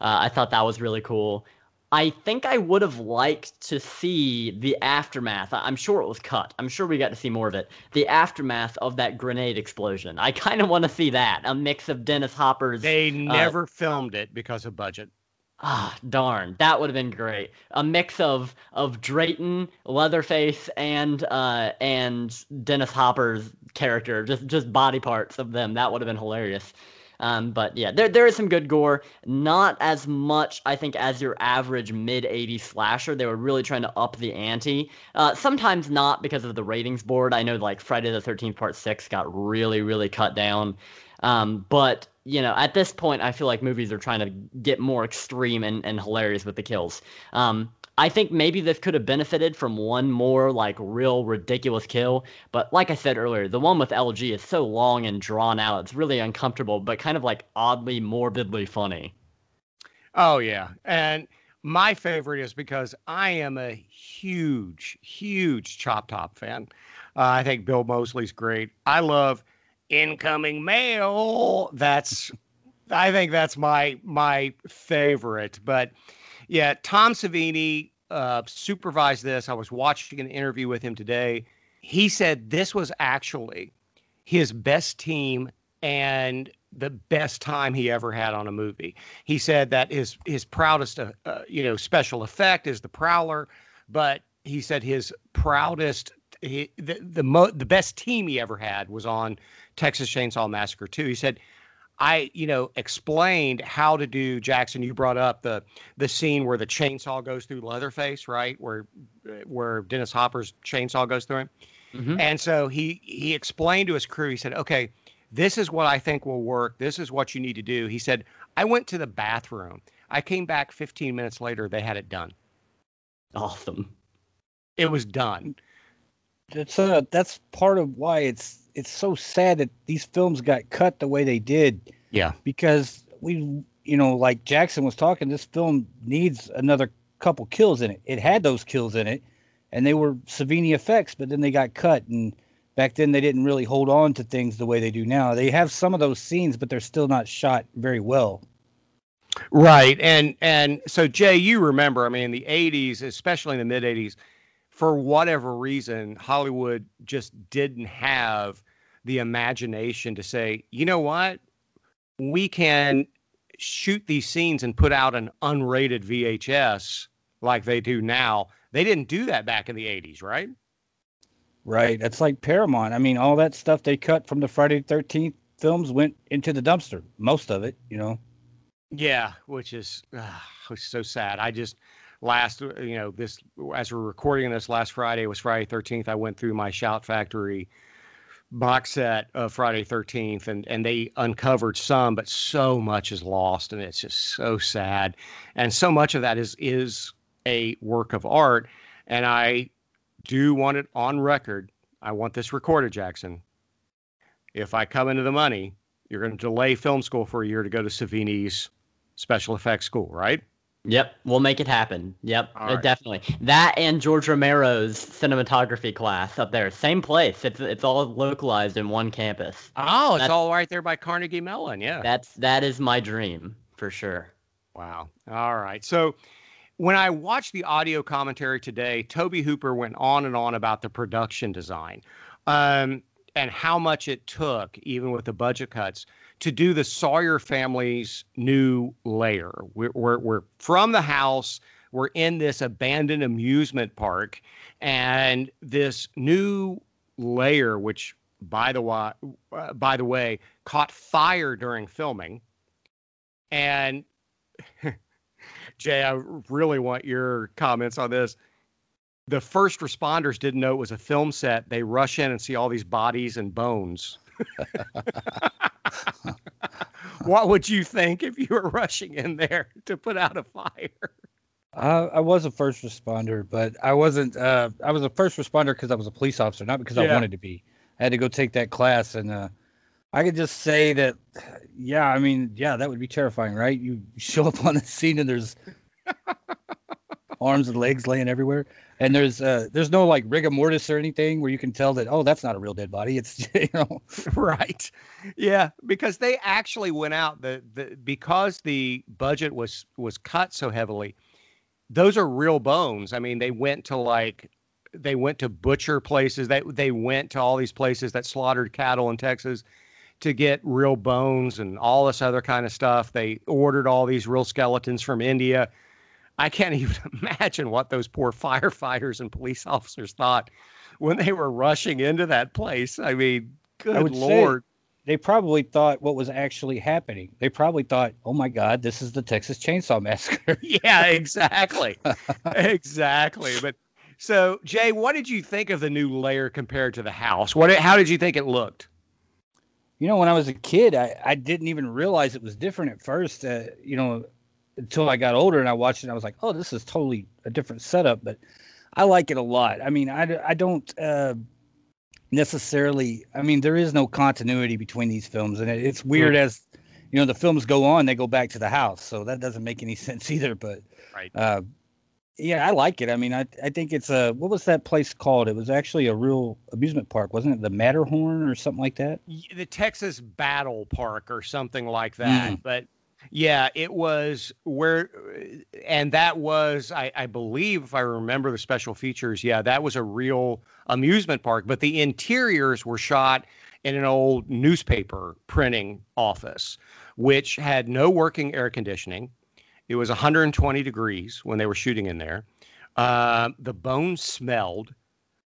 Uh, I thought that was really cool. I think I would have liked to see the aftermath. I'm sure it was cut. I'm sure we got to see more of it. The aftermath of that grenade explosion. I kind of want to see that. A mix of Dennis Hopper's. They uh, never uh, filmed it because of budget. Ah, darn. That would have been great. A mix of of Drayton, Leatherface, and uh and Dennis Hopper's character, just just body parts of them. That would have been hilarious. Um, but yeah, there there is some good gore. Not as much, I think, as your average mid 80s slasher. They were really trying to up the ante. Uh, sometimes not because of the ratings board. I know like Friday the 13th Part Six got really really cut down. Um, but you know, at this point, I feel like movies are trying to get more extreme and, and hilarious with the kills. Um, I think maybe this could have benefited from one more like real ridiculous kill, but like I said earlier, the one with LG is so long and drawn out. It's really uncomfortable, but kind of like oddly morbidly funny. Oh yeah, and my favorite is because I am a huge, huge Chop Top fan. Uh, I think Bill Moseley's great. I love incoming mail. That's I think that's my my favorite. But yeah, Tom Savini uh, supervised this. I was watching an interview with him today. He said this was actually his best team and the best time he ever had on a movie. He said that his his proudest uh, uh, you know special effect is the Prowler, but he said his proudest he, the the, mo- the best team he ever had was on Texas Chainsaw Massacre 2. He said I, you know, explained how to do Jackson. You brought up the the scene where the chainsaw goes through Leatherface, right? Where where Dennis Hopper's chainsaw goes through him. Mm-hmm. And so he he explained to his crew. He said, "Okay, this is what I think will work. This is what you need to do." He said, "I went to the bathroom. I came back 15 minutes later. They had it done. Awesome. It was done. That's uh that's part of why it's it's so sad that these films got cut the way they did. Yeah. Because we, you know, like Jackson was talking, this film needs another couple kills in it. It had those kills in it, and they were Savini effects, but then they got cut. And back then, they didn't really hold on to things the way they do now. They have some of those scenes, but they're still not shot very well. Right. And and so Jay, you remember, I mean, in the 80s, especially in the mid 80s, for whatever reason, Hollywood just didn't have the imagination to say, you know what? We can shoot these scenes and put out an unrated VHS like they do now. They didn't do that back in the 80s, right? Right. That's like Paramount. I mean, all that stuff they cut from the Friday the 13th films went into the dumpster. Most of it, you know. Yeah, which is uh, so sad. I just last, you know, this as we're recording this last Friday was Friday 13th. I went through my Shout Factory box set of Friday 13th and and they uncovered some but so much is lost and it's just so sad. And so much of that is is a work of art and I do want it on record. I want this recorded Jackson. If I come into the money you're going to delay film school for a year to go to Savini's special effects school right Yep, we'll make it happen. Yep, right. definitely. That and George Romero's cinematography class up there, same place. It's it's all localized in one campus. Oh, it's That's- all right there by Carnegie Mellon. Yeah. That's that is my dream for sure. Wow. All right. So when I watched the audio commentary today, Tobe Hooper went on and on about the production design um, and how much it took, even with the budget cuts, to do the Sawyer family's new layer. We're, we're, we're from the house. We're in this abandoned amusement park, and this new layer, which by the uh, by the way, caught fire during filming, and (laughs) Jay, I really want your comments on this. The first responders didn't know it was a film set. They rush in and see all these bodies and bones. (laughs) what would you think if you were rushing in there to put out a fire? Uh, I was a first responder, but I wasn't. Uh, I was a first responder because I was a police officer, not because I wanted to be. I had to go take that class, and uh, I could just say that, yeah, I mean, yeah, that would be terrifying, right? You show up on the scene and there's (laughs) arms and legs laying everywhere, and there's uh, there's no like rigor mortis or anything where you can tell that oh, that's not a real dead body. It's (laughs) you know, (laughs) right. Yeah, because they actually went out the, the because the budget was was cut so heavily. Those are real bones. I mean, they went to like they went to butcher places. They they went to all these places that slaughtered cattle in Texas to get real bones and all this other kind of stuff. They ordered all these real skeletons from India. I can't (laughs) even imagine what those poor firefighters and police officers thought when they were rushing into that place. I mean, good say- lord. they probably thought what was actually happening. They probably thought, oh my God, this is the Texas Chainsaw Massacre. (laughs) yeah, (laughs) exactly. exactly. But so, Jay, what did you think of the new layer compared to the house? What how did you think it looked? You know, when I was a kid, I, I didn't even realize it was different at first. Uh, you know, until I got older and I watched it, and I was like, oh, this is totally a different setup. But I like it a lot. I mean, I, I don't uh, necessarily. I mean, there is no continuity between these films, and it, it's weird as you know the films go on, they go back to the house, so that doesn't make any (laughs) sense either. But Right. uh, yeah, I like it. I mean, I I think it's a what was that place called? It was actually a real amusement park, wasn't it? The Matterhorn or something like that. The Texas Battle Park or something like that. But yeah, it was where, and that was, I, I believe, if I remember the special features, yeah, that was a real amusement park. But the interiors were shot in an old newspaper printing office, which had no working air conditioning. It was 120 degrees when they were shooting in there. Uh, the bones smelled.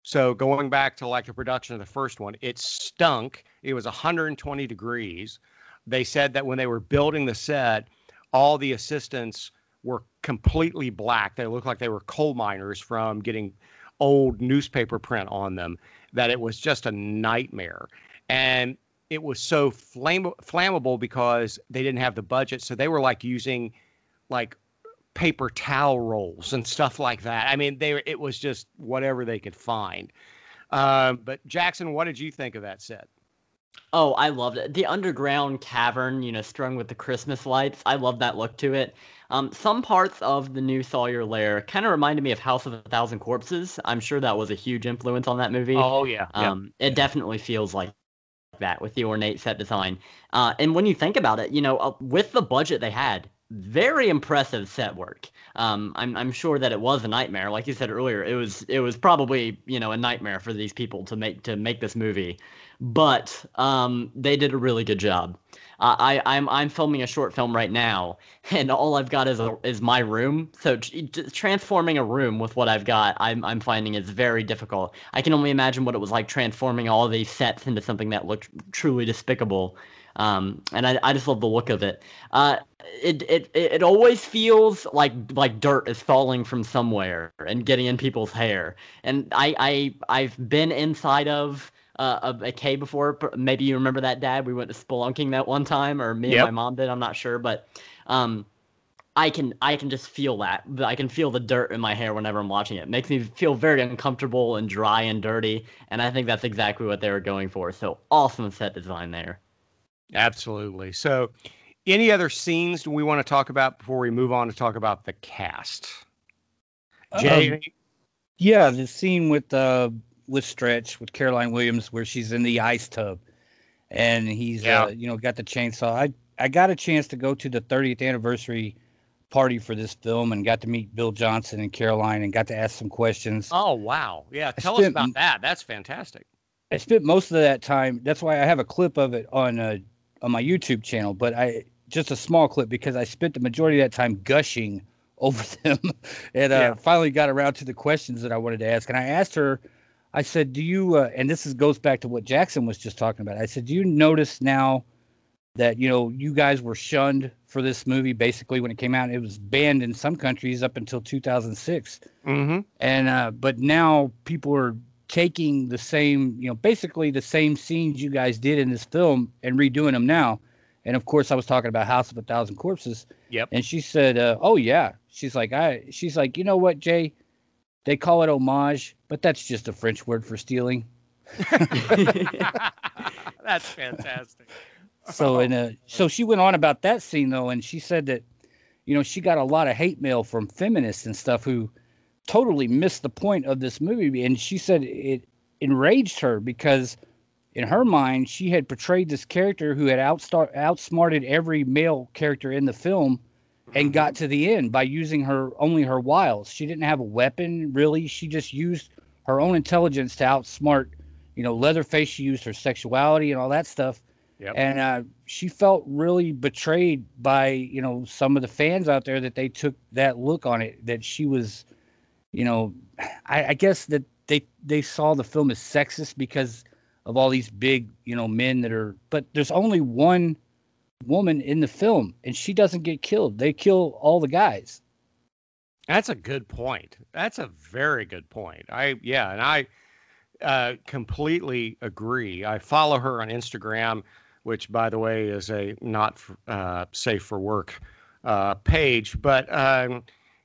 So going back to like the production of the first one, it stunk. It was 120 degrees. They said that when they were building the set, all the assistants were completely black. They looked like they were coal miners from getting old newspaper print on them. That it was just a nightmare. And it was so flame- flammable because they didn't have the budget. So they were like using like paper towel rolls and stuff like that. I mean, they it was just whatever they could find. Um, but Jackson, what did you think of that set? Oh, I loved it. The underground cavern, you know, strung with the Christmas lights. I love that look to it. Um, some parts of the new Sawyer lair kind of reminded me of House of a Thousand Corpses. I'm sure that was a huge influence on that movie. Oh yeah, Um, it definitely feels like that with the ornate set design. Uh, and when you think about it, you know, uh, with the budget they had, very impressive set work. Um, I'm I'm sure that it was a nightmare, like you said earlier. It was it was probably you know a nightmare for these people to make to make this movie, but um, they did a really good job. I I'm I'm filming a short film right now, (laughs) and all I've got is a, is my room. So t- transforming a room with what I've got, I'm I'm finding is very difficult. I can only imagine what it was like transforming all these sets into something that looked truly despicable. Um, and I, I just love the look of it. Uh, it, it it always feels like like dirt is falling from somewhere and getting in people's hair. And I I I've been inside of uh, a, a cave before. Maybe you remember that, Dad. We went to spelunking that one time, or me yep. and my mom did. I'm not sure, but um, I can I can just feel that. I can feel the dirt in my hair whenever I'm watching it. it. Makes me feel very uncomfortable and dry and dirty, and I think that's exactly what they were going for. So awesome set design there. Absolutely. So, any other scenes we want to talk about before we move on to talk about the cast? Jay, um, yeah, the scene with uh, with Stretch with Caroline Williams where she's in the ice tub, and he's yeah. uh, you know got the chainsaw. I I got a chance to go to the 30th anniversary party for this film and got to meet Bill Johnson and Caroline and got to ask some questions. Oh wow, yeah, tell spent, us about that. That's fantastic. I spent most of that time. That's why I have a clip of it on uh, on my YouTube channel, but I just a small clip because I spent the majority of that time gushing (laughs) over them, and uh, yeah. finally got around to the questions that I wanted to ask. And I asked her, I said, "Do you?" Uh, and this is, goes back to what Jackson was just talking about. I said, "Do you notice now that you know you guys were shunned for this movie? Basically, when it came out, it was banned in some countries up until 2006, mm-hmm. and uh, but now people are taking the same, you know, basically the same scenes you guys did in this film and redoing them now. And of course, I was talking about House of a Thousand Corpses. Yep. And she said, uh, "Oh yeah." She's like, "I." She's like, "You know what, Jay? They call it homage, but that's just a French word for stealing." (laughs) that's fantastic. so and uh, so she went on about that scene though, and she said that, you know, she got a lot of hate mail from feminists and stuff who totally missed the point of this movie. And she said it enraged her because in her mind, she had portrayed this character who had outstar- outsmarted every male character in the film and mm-hmm. got to the end by using her only her wiles. She didn't have a weapon really. She just used her own intelligence to outsmart, you know, Leatherface. She used her sexuality and all that stuff. Yep. And uh, she felt really betrayed by, you know, some of the fans out there that they took that look on it, that she was you know, I, I guess that they they saw the film as sexist because of all these big, you know, men that are. But there's only one woman in the film, and she doesn't get killed. They kill all the guys. That's a good point. That's a very good point. I yeah, and I uh, completely agree. I follow her on Instagram, which by the way is a not uh, safe for work uh, page, but. Um,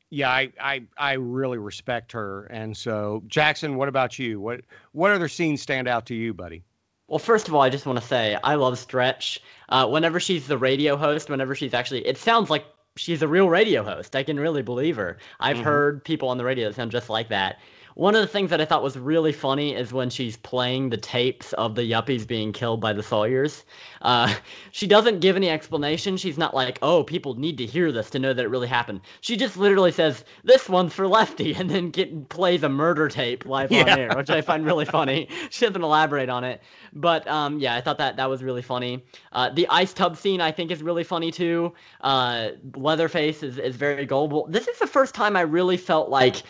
yeah, I, I I really respect her. And so, Jackson, what about you? What what other scenes stand out to you, buddy? Well, first of all, I just want to say I love Stretch. Uh, whenever she's the radio host, whenever she's actually, it sounds like she's a real radio host. I can really believe her. I've mm-hmm. heard people on the radio that sound just like that. One of the things that I thought was really funny is when she's playing the tapes of the yuppies being killed by the Sawyers. Uh, (laughs) she doesn't give any explanation. She's not like, oh, people need to hear this to know that it really happened. She just literally says, this one's for Lefty, (laughs) and then get, plays a murder tape live yeah. on air, which I find really funny. (laughs) She doesn't elaborate on it. But um, yeah, I thought that that was really funny. Uh, the ice tub scene, I think, is really funny too. Uh, Leatherface is, is very gullible. This is the first time I really felt like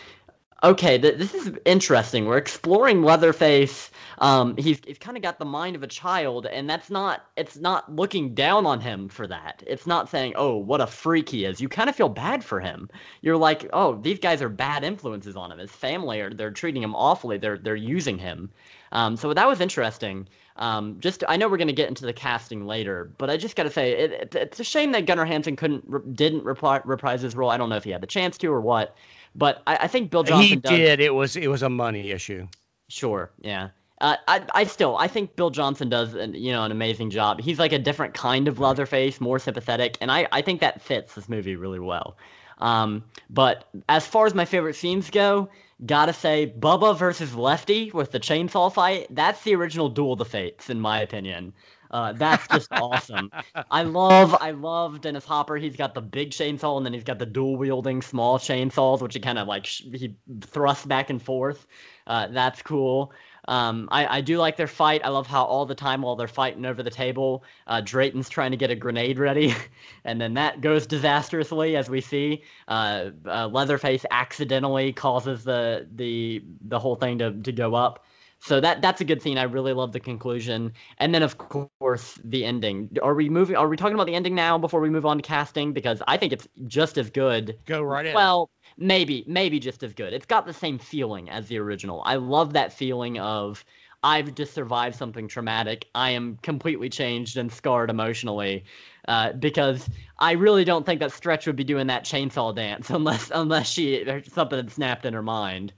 okay, th- this is interesting. We're exploring Leatherface. Um, he's he's kind of got the mind of a child, and that's not it's not looking down on him for that. It's not saying, oh, what a freak he is. You kind of feel bad for him. You're like, oh, these guys are bad influences on him. His family are they're treating him awfully. They're they're using him. Um, so that was interesting. Um, just I know we're going to get into the casting later, but I just got to say it, it, it's a shame that Gunnar Hansen couldn't didn't reprise his role. I don't know if he had the chance to or what. But I, I think Bill Johnson he does, did. It was it was a money issue. Sure. Yeah. Uh, I I still I think Bill Johnson does you know an amazing job. He's like a different kind of Leatherface, more sympathetic, and I I think that fits this movie really well. Um, but as far as my favorite scenes go, gotta say Bubba versus Lefty with the chainsaw fight. That's the original Duel of the Fates, in my opinion. Uh, that's just (laughs) awesome. I love, I love Dennis Hopper. He's got the big chainsaw and then he's got the dual wielding small chainsaws, which he kind of like sh- he thrusts back and forth. Uh, that's cool. Um, I, I do like their fight. I love how all the time while they're fighting over the table, uh, Drayton's trying to get a grenade ready, (laughs) and then that goes disastrously, as we see. Uh, uh, Leatherface accidentally causes the the the whole thing to, to go up. So that that's a good scene. I really love the conclusion, and then of course the ending. Are we moving? Are we talking about the ending now before we move on to casting? Because I think it's just as good. Go right in. Well, maybe maybe just as good. It's got the same feeling as the original. I love that feeling of I've just survived something traumatic. I am completely changed and scarred emotionally. Uh, because I really don't think that Stretch would be doing that chainsaw dance (laughs) unless unless she something had snapped in her mind.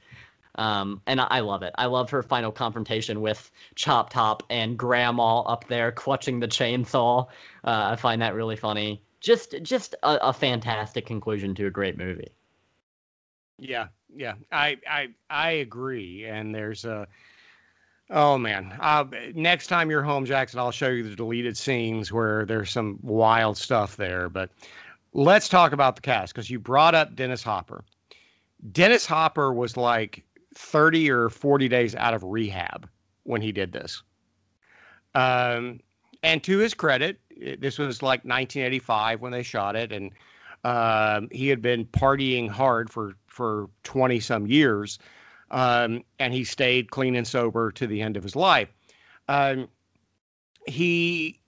Um, and I, love it. I love her final confrontation with Chop Top and Grandma up there clutching the chainsaw. Uh, I find that really funny. Just just a, a fantastic conclusion to a great movie. Yeah, yeah, I I I agree. And there's a oh man, uh, next time you're home, Jackson, I'll show you the deleted scenes where there's some wild stuff there. But let's talk about the cast because you brought up Dennis Hopper. Dennis Hopper was like 30 or 40 days out of rehab when he did this. Um, and to his credit, this was like 1985 when they shot it, and um, he had been partying hard for for 20 some years, um, and he stayed clean and sober to the end of his life. Um, he,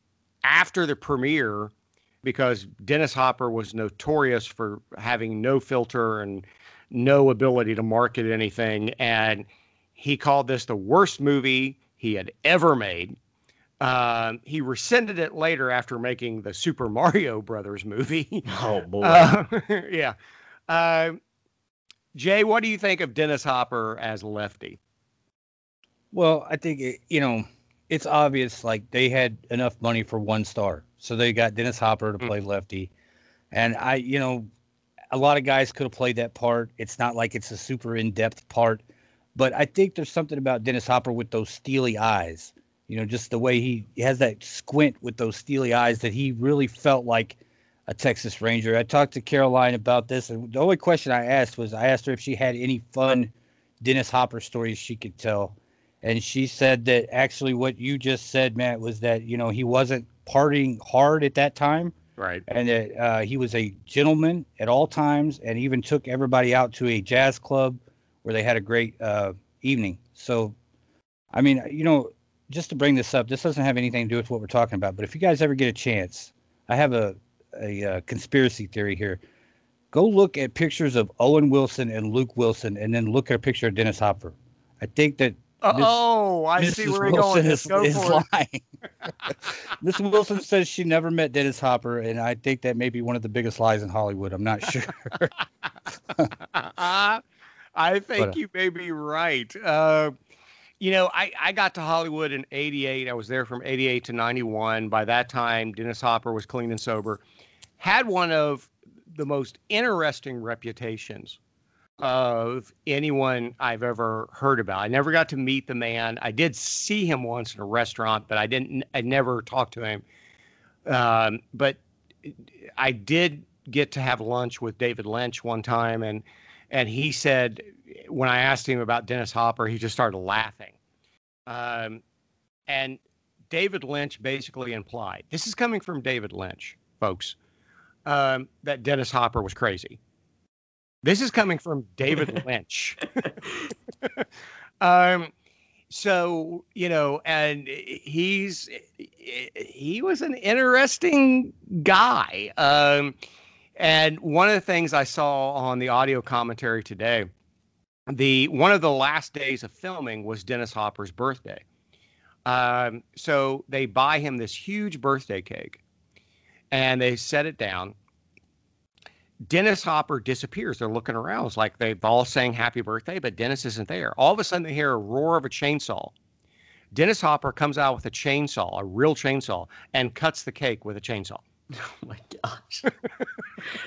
after the premiere, because Dennis Hopper was notorious for having no filter and no ability to market anything. And he called this the worst movie he had ever made. Um, he rescinded it later after making the Super (laughs) Mario Brothers movie. (laughs) Oh boy! Uh, (laughs) yeah. Uh, Jay, what do you think of Dennis Hopper as Lefty? Well, I think it, you know it's obvious. Like they had enough money for one star, so they got Dennis Hopper to mm. play mm. Lefty. And I, you know, a lot of guys could have played that part. It's not like it's a super in depth part, but I think there's something about Dennis Hopper with those steely eyes. You know, just the way he, he has that squint with those steely eyes that he really felt like a Texas Ranger. I talked to Caroline about this, and the only question I asked was I asked her if she had any fun Dennis Hopper stories she could tell. And she said that actually what you just said, Matt, was that, you know, he wasn't partying hard at that time Right. And that uh, he was a gentleman at all times and even took everybody out to a jazz club where they had a great uh, evening. So, I mean, you know, just to bring this up, this doesn't have anything to do with what we're talking about, but if you guys ever get a chance, I have a, a, a uh, conspiracy theory here. Go look at pictures of Owen Wilson and Luke Wilson and then look at a picture of Dennis Hopper. I think that oh, I Mrs. see where you're going. Is, Go is lying. (laughs) Miss Wilson says she never met Dennis Hopper, and I think that may be one of the biggest lies in Hollywood. I'm not sure. uh, (laughs) I think but, uh, you may be right. Uh, you know, I, I got to Hollywood in 88. I was there from 88 to 91. By that time, Dennis Hopper was clean and sober. Had one of the most interesting reputations of anyone I've ever heard about. I never got to meet the man. I did see him once in a restaurant, but I didn't. I never talked to him. Um, but I did get to have lunch with David Lynch one time, and and he said when I asked him about Dennis Hopper, he just started laughing. Um, and David Lynch basically implied this is coming from David Lynch, folks, um, that Dennis Hopper was crazy this is coming from David (laughs) Lynch. (laughs) um, so you know, and he's he was an interesting guy. Um, and one of the things I saw on the audio commentary today, the one of the last days of filming was Dennis Hopper's birthday. Um, so they buy him this huge birthday cake, and they set it down, Dennis Hopper disappears. They're looking around. It's like they've all saying happy birthday, but Dennis isn't there. All of a sudden, they hear a roar of a chainsaw. Dennis Hopper comes out with a chainsaw, a real chainsaw, and cuts the cake with a chainsaw. (laughs) Oh my gosh.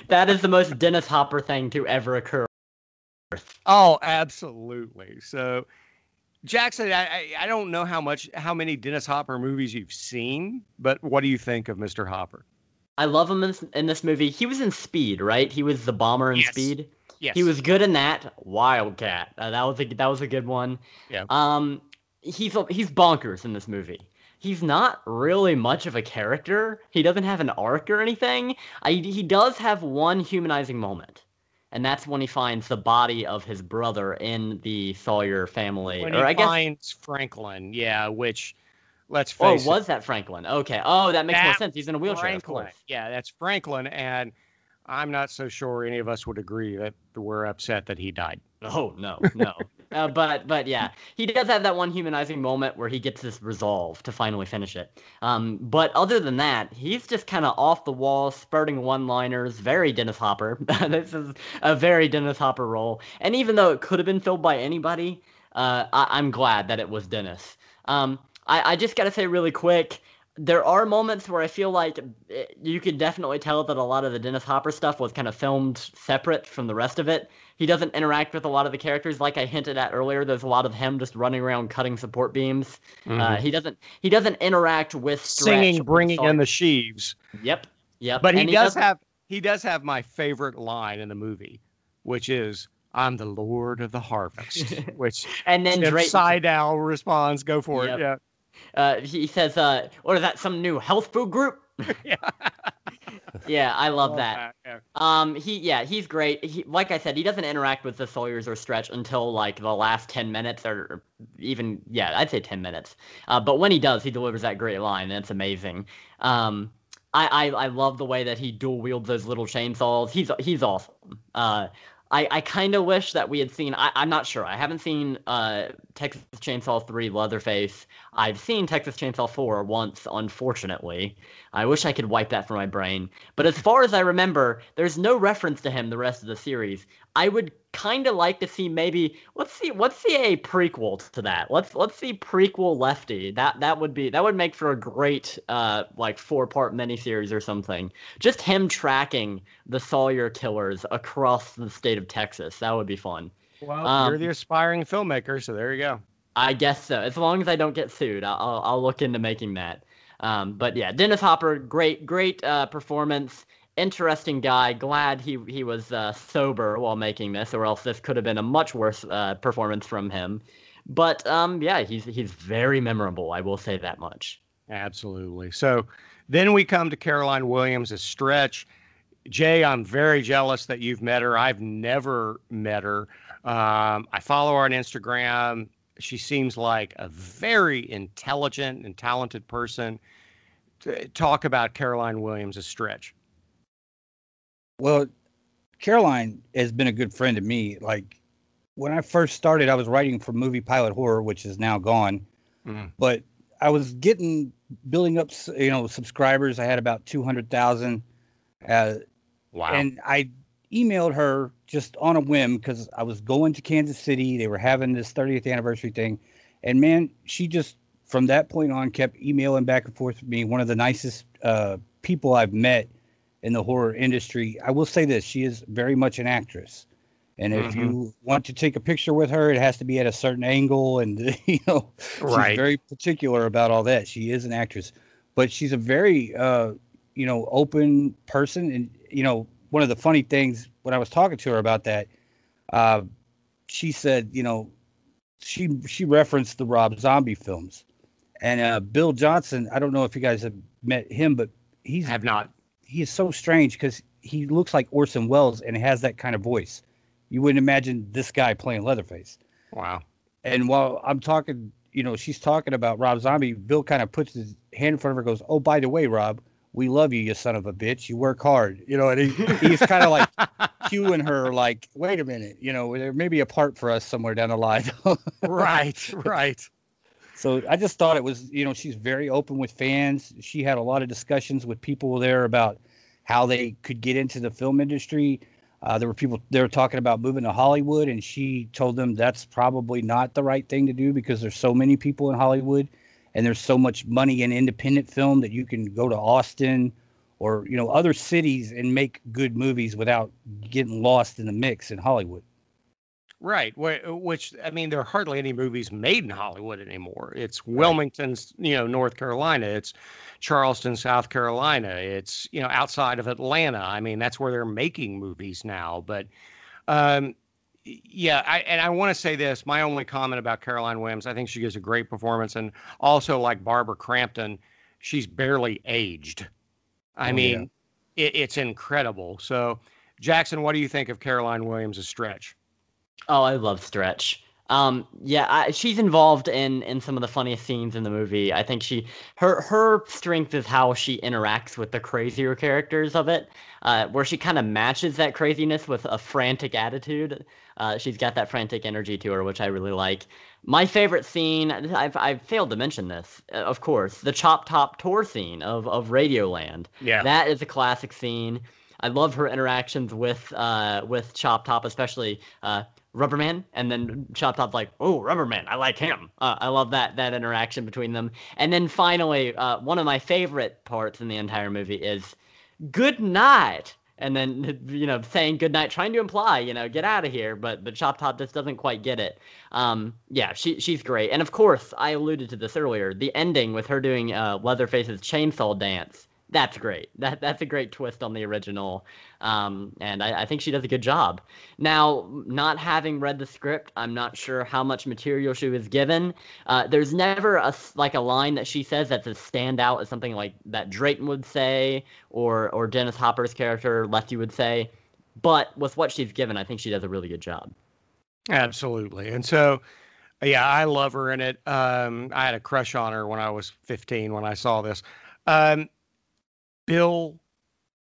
that is the most Dennis Hopper thing to ever occur. Oh, absolutely. So Jackson, I, I, I don't know how much how many Dennis Hopper movies you've seen, but what do you think of Mr. Hopper? I love him in this, in this movie. He was in Speed, right? He was the bomber in Yes. Speed. Yes. He was good in that. Wildcat. Uh, that was a that was a good one. Yeah. Um, he's he's bonkers in this movie. He's not really much of a character. He doesn't have an arc or anything. I, he does have one humanizing moment, and that's when he finds the body of his brother in the Sawyer family. when or he I guess finds Franklin, yeah, which let's Oh, face it, was that Franklin? Okay. Oh, that makes more sense. He's in a wheelchair, Franklin. Yeah, that's Franklin, and I'm not so sure any of us would agree that we're upset that he died. Oh no, no. (laughs) uh, but but yeah, he does have that one humanizing moment where he gets this resolve to finally finish it. Um, but other than that, he's just kind of off the wall, spurting one-liners. Very Dennis Hopper. (laughs) this is a very Dennis Hopper role. And even though it could have been filled by anybody, uh, I- I'm glad that it was Dennis. Um, I, I just gotta say really quick. There are moments where I feel like eh, you can definitely tell that a lot of the Dennis Hopper stuff was kind of filmed separate from the rest of it. He doesn't interact with a lot of the characters, like I hinted at earlier. There's a lot of him just running around cutting support beams. Uh, he doesn't. He doesn't interact with Stretch Mm-hmm. Singing, bringing in the sheaves. Yep. Yep. But he and does have he does have my favorite line in the movie, which is "I'm the Lord of the Harvest," (laughs) which And then Drake. Responds, "Go for Yep. it." Yeah. Uh, he says, uh, "What is that? Some new health food group?" Yeah. (laughs) (laughs) yeah, I love Love that. yeah. Um, he yeah, he's great. He like I said, he doesn't interact with the Sawyers or Stretch until like the last ten minutes, or or even yeah, I'd say ten minutes. Uh, but when he does, he delivers that great line, and it's amazing. Um, I I, I love the way that he dual wields those little chainsaws. He's he's awesome. Uh, I, I kind of wish that we had seen. I, I'm not sure. I haven't seen uh, Texas Chainsaw 3 Leatherface. I've seen Texas Chainsaw 4 once, unfortunately. I wish I could wipe that from my brain. But as far as I remember, there's no reference to him the rest of the series. I would kind of like to see maybe let's see let's see a prequel to that. Let's let's see prequel Lefty. That that would be that would make for a great uh like four part miniseries or something. Just him tracking the Sawyer killers across the state of Texas. That would be fun. Well, Um, you're the aspiring filmmaker, so there you go. I guess so. As long as I don't get sued, I'll I'll, I'll look into making that. Um, but yeah, Dennis Hopper, great great uh, performance. Interesting guy. Glad he he was uh, sober while making this, or else this could have been a much worse uh, performance from him. But um, yeah, he's he's very memorable. I will say that much. Absolutely. So then we come to Caroline Williams as Stretch. Jay, I'm very jealous that you've met her. I've never met her. Um, I follow her on Instagram. She seems like a very intelligent and talented person. T- Talk about Caroline Williams as Stretch. Well, Caroline has been a good friend to me. Like when I first started, I was writing for Movie Pilot Horror, which is now gone. Mhm. But I was getting building up, you know, subscribers. I had about two hundred thousand, uh, Wow. and I emailed her just on a whim because I was going to Kansas City. They were having this 30th anniversary thing, and man, she just from that point on kept emailing back and forth with me. One of the nicest uh, people I've met in the horror industry. I will say this: she is very much an actress, and if Mhm. you want to take a picture with her, it has to be at a certain angle, and (laughs) you know, Right. she's very particular about all that. She is an actress, but she's a very, uh, you know, open person, and you know, one of the funny things when I was talking to her about that, uh, she said, you know, she she referenced the Rob Zombie films, and uh, Bill Johnson. I don't know if you guys have met him, but he's have not. He is so strange because he looks like Orson Welles and has that kind of voice. You wouldn't imagine this guy playing Leatherface. Wow. And while I'm talking, you know, she's talking about Rob Zombie, Bill kind of puts his hand in front of her, and goes, "Oh, by the way, Rob, we love you, you son of a bitch. You work hard." You know, and he, he's kind of like (laughs) cueing her, like, "Wait a minute, you know, there may be a part for us somewhere down the line." (laughs) right. Right. So I just thought it was, you know, she's very open with fans. She had a lot of discussions with people there about how they could get into the film industry. Uh, there were people they were talking about moving to Hollywood, and she told them that's probably not the right thing to do because there's so many people in Hollywood, and there's so much money in independent film that you can go to Austin or you know other cities and make good movies without getting lost in the mix in Hollywood. Right. Which I mean, there are hardly any movies made in Hollywood anymore. It's Wilmington's, you know, North Carolina. It's Charleston, South Carolina. It's you know outside of Atlanta. I mean, that's where they're making movies now. But um, yeah, I, and I want to say this. My only comment about Caroline Williams, I think she gives a great performance, and also like Barbara Crampton, she's barely aged. I oh, mean, yeah. it, it's incredible. So, Jackson, what do you think of Caroline Williams' stretch? Oh, I love Stretch. Um, yeah, I, she's involved in in some of the funniest scenes in the movie. I think she her her strength is how she interacts with the crazier characters of it, uh, where she kind of matches that craziness with a frantic attitude. Uh, she's got that frantic energy to her, which I really like. My favorite scene, I've, I've failed to mention this, uh, of course, the Chop Top tour scene of, of Radioland. Yeah. That is a classic scene. I love her interactions with uh, with Chop Top, especially uh, Rubberman, and then Chop Top's like, "Oh, Rubberman, I like him." Uh, I love that that interaction between them. And then finally, uh, one of my favorite parts in the entire movie is, "Good night." and then (laughs) you know saying good night, trying to imply you know get out of here, but but Chop Top just doesn't quite get it. Um, yeah, she she's great, and of course I alluded to this earlier. The ending with her doing uh, Leatherface's chainsaw dance that's great. That that's a great twist on the original, um, and I, I, think she does a good job. Now, not having read the script, I'm not sure how much material she was given. Uh, there's never a like a line that she says that's a standout as something like that Drayton would say, or or Dennis Hopper's character Lefty would say. But with what she's given, I think she does a really good job. Absolutely, and so. Yeah, I love her in it. Um, I had a crush on her when I was 15 when I saw this. Um, Bill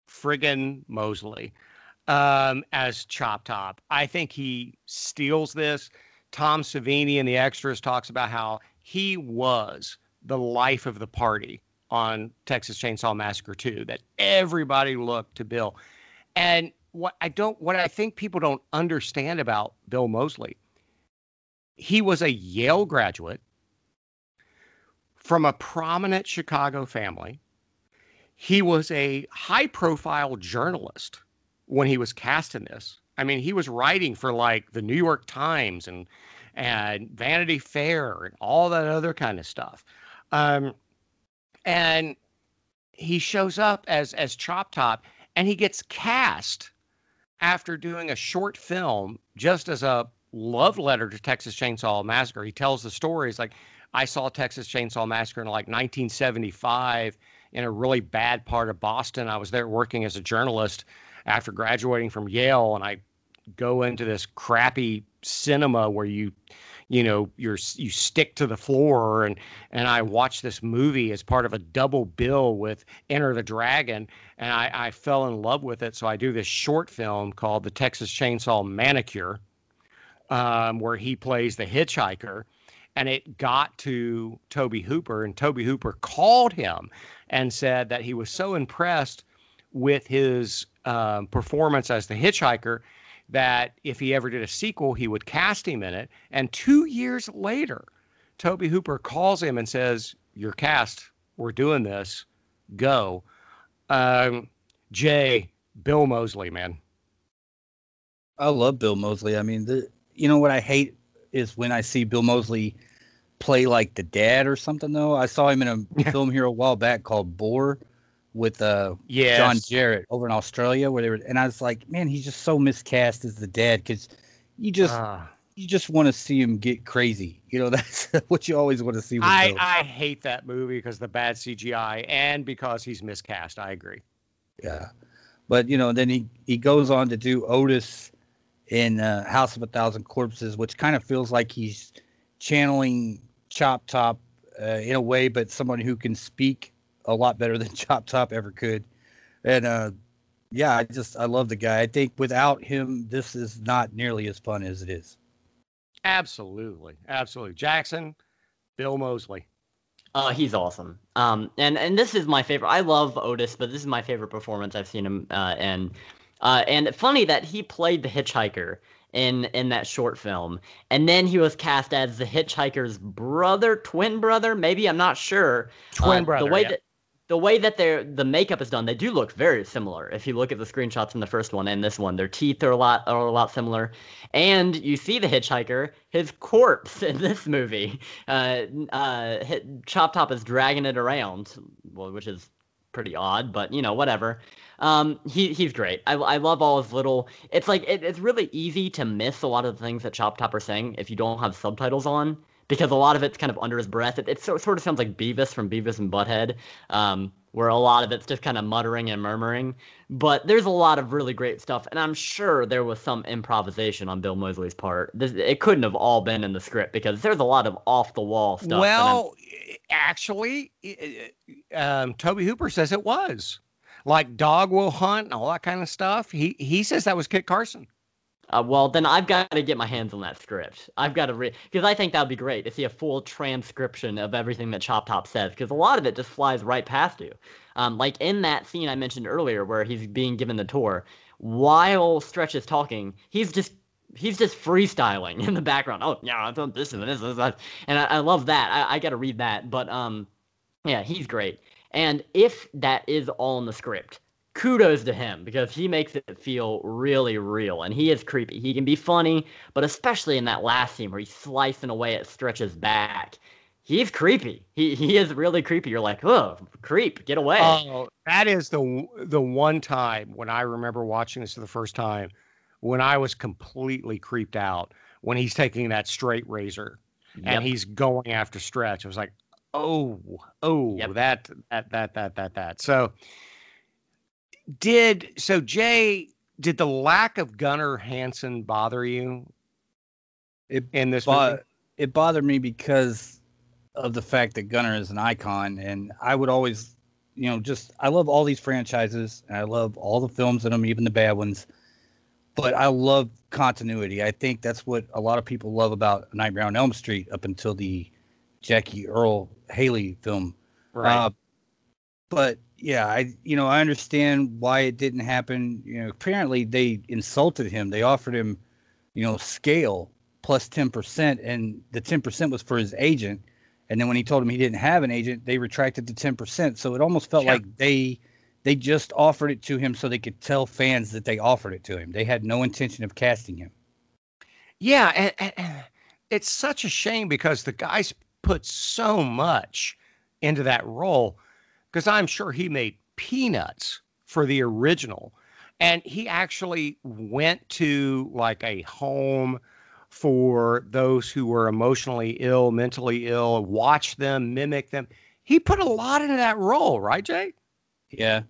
friggin' Moseley um, as Chop Top. I think he steals this. Tom Savini in the extras talks about how he was the life of the party on Texas Chainsaw Massacre 2, that everybody looked to Bill. And what I don't what I think people don't understand about Bill Moseley, he was a Yale graduate from a prominent Chicago family he was a high profile journalist when he was cast in this. I mean, he was writing for like the New York Times and and Vanity Fair and all that other kind of stuff. Um, and he shows up as as Chop Top, and he gets cast after doing a short film just as a love letter to Texas Chainsaw Massacre. He tells the story. He's like, I saw Texas Chainsaw Massacre in like 1975 in a really bad part of Boston. I was there working as a journalist after graduating from Yale, and I go into this crappy cinema where you you know you're you stick to the floor and and I watched this movie as part of a double bill with Enter the Dragon and I, I fell in love with it so I do this short film called The Texas Chainsaw Manicure um, where he plays the hitchhiker and it got to Tobe Hooper and Tobe Hooper called him and said that he was so impressed with his um, performance as the hitchhiker that if he ever did a sequel, he would cast him in it. And two years later, Tobe Hooper calls him and says, You're cast. We're doing this. Go. Um, Jay, Bill Moseley, man. I love Bill Moseley. I mean, the, you know what I hate is when I see Bill Moseley play like the dad or something though. I saw him in a film here a while back called Boar with uh yes. John Jarratt over in Australia where they were and I was like, man, he's just so miscast as the dad cuz you just uh, you just want to see him get crazy. You know, (laughs) that's what you always want to see I. I hate that movie because the bad CGI and because he's miscast. I agree. Yeah. But you know, then he he goes on to do Otis in uh, House of a Thousand Corpses, which kind of feels like he's channeling Chop Top uh, in a way, but someone who can speak a lot better (laughs) than Chop Top ever could. And uh, yeah, I just I love the guy. I think without him, this is not nearly as fun as it is. Absolutely, absolutely. Jackson, Bill Moseley. Uh, he's awesome. Um, and and this is my favorite. I love Otis, but this is my favorite performance I've seen him uh, in. Uh, and funny that he played the hitchhiker in in that short film, and then he was cast as the hitchhiker's brother, twin brother, maybe I'm not sure. Twin uh, brother. The way yeah. that the way that they're the makeup is done, they do look very similar. If you look at the screenshots from the first one and this one, their teeth are a lot are a lot similar. And you see the hitchhiker, his corpse (laughs) in this movie. Uh, uh, Chop Top is dragging it around, well, which is pretty odd, but you know, whatever. Um, he he's great. I, I love all his little. It's like it, it's really easy to miss a lot of the things that Chop Top are saying if you don't have subtitles on because a lot of it's kind of under his breath. It, it sort of sounds like Beavis from Beavis and Butthead, um, where a lot of it's just kind of muttering and murmuring. But there's a lot of really great stuff, and I'm sure there was some improvisation on Bill Moseley's part. This, it couldn't have all been in the script because there's a lot of off the wall stuff. Well, actually, um, Tobe Hooper says it was like Dog Will Hunt and all that kind of stuff. He he says that was Kit Carson. Uh, well, then I've got to get my hands on that script. I've got to read because I think that would be great to see a full transcription of everything that Chop Top says because a lot of it just flies right past you. Um, like in that scene I mentioned earlier where he's being given the tour, while Stretch is talking, he's just he's just freestyling in the background. Oh yeah, this and this and that, and I, I love that. I, I got to read that, but um, yeah, he's great. And if that is all in the script, kudos to him because he makes it feel really real and he is creepy. He can be funny, but especially in that last scene where he's slicing away at Stretch's back. He's creepy. He he is really creepy. You're like, oh, creep, get away. Oh, that is the the one time when I remember watching this for the first time when I was completely creeped out when he's taking that straight razor yep. and he's going after Stretch. I was like, oh, oh, yep. that that that that that that. So did so Jay? Did the lack of Gunnar Hansen bother you? It, in this bo- movie? It bothered me because of the fact that Gunnar is an icon, and I would always, you know, just I love all these franchises, and I love all the films in them, even the bad ones. But I love continuity. I think that's what a lot of people love about Nightmare on Elm Street up until the Jackie Earle Haley film. Right. Uh, but yeah, I you know I understand why it didn't happen. You know, apparently they insulted him. They offered him, you know, scale plus ten percent, and the ten percent was for his agent. And then when he told him he didn't have an agent, they retracted the ten percent. So it almost felt yeah. like they they just offered it to him so they could tell fans that they offered it to him. They had no intention of casting him. Yeah, and, and it's such a shame because the guys put so much into that role because I'm sure he made peanuts for the original. And he actually went to like a home for those who were emotionally ill, mentally ill, watch them, mimic them. He put a lot into that role, right, Jay? Yeah.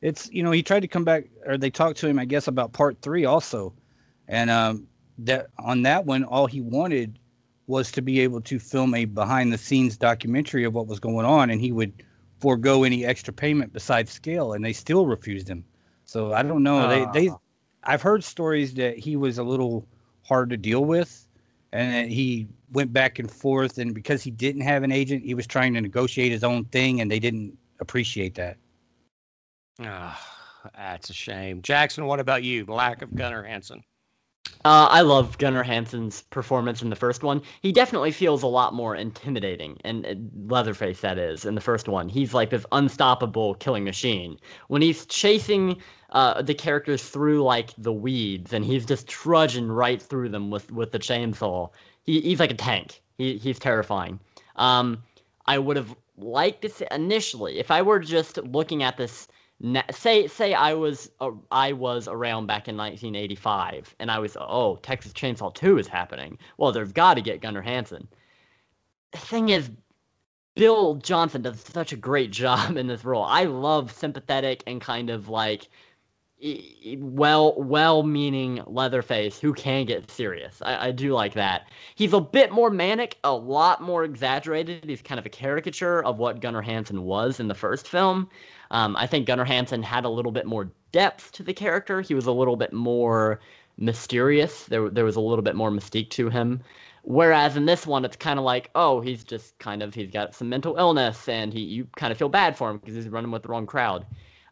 It's, you know, he tried to come back, or they talked to him, I guess, about part three also. And um, that on that one, all he wanted was to be able to film a behind the scenes documentary of what was going on. And he would forego any extra payment besides scale, and they still refused him. So I don't know. Uh, they they, I've heard stories that he was a little hard to deal with, and he went back and forth, and because he didn't have an agent, he was trying to negotiate his own thing, and they didn't appreciate that. Ah, oh, that's a shame. Jackson, what about you? Lack of Gunnar Hansen. Uh, I love Gunnar Hansen's performance in the first one. He definitely feels a lot more intimidating, and uh, Leatherface that is in the first one. He's like this unstoppable killing machine. When he's chasing uh, the characters through like the weeds, and he's just trudging right through them with with the chainsaw. He, he's like a tank. He, he's terrifying. Um, I would have liked see initially if I were just looking at this say say I was uh, I was around back in 1985 and I was oh Texas Chainsaw 2 is happening. Well, they've got to get Gunnar Hansen. The thing is Bill Johnson does such a great (laughs) job in this role. I love sympathetic and kind of like well well-meaning Leatherface who can get serious. I, I do like that. He's a bit more manic, a lot more exaggerated. He's kind of a caricature of what Gunnar Hansen was in the first film. Um, I think Gunnar Hansen had a little bit more depth to the character. He was a little bit more mysterious. There, there was a little bit more mystique to him. Whereas in this one, it's kind of like, oh, he's just kind of he's got some mental illness, and he you kind of feel bad for him because he's running with the wrong crowd.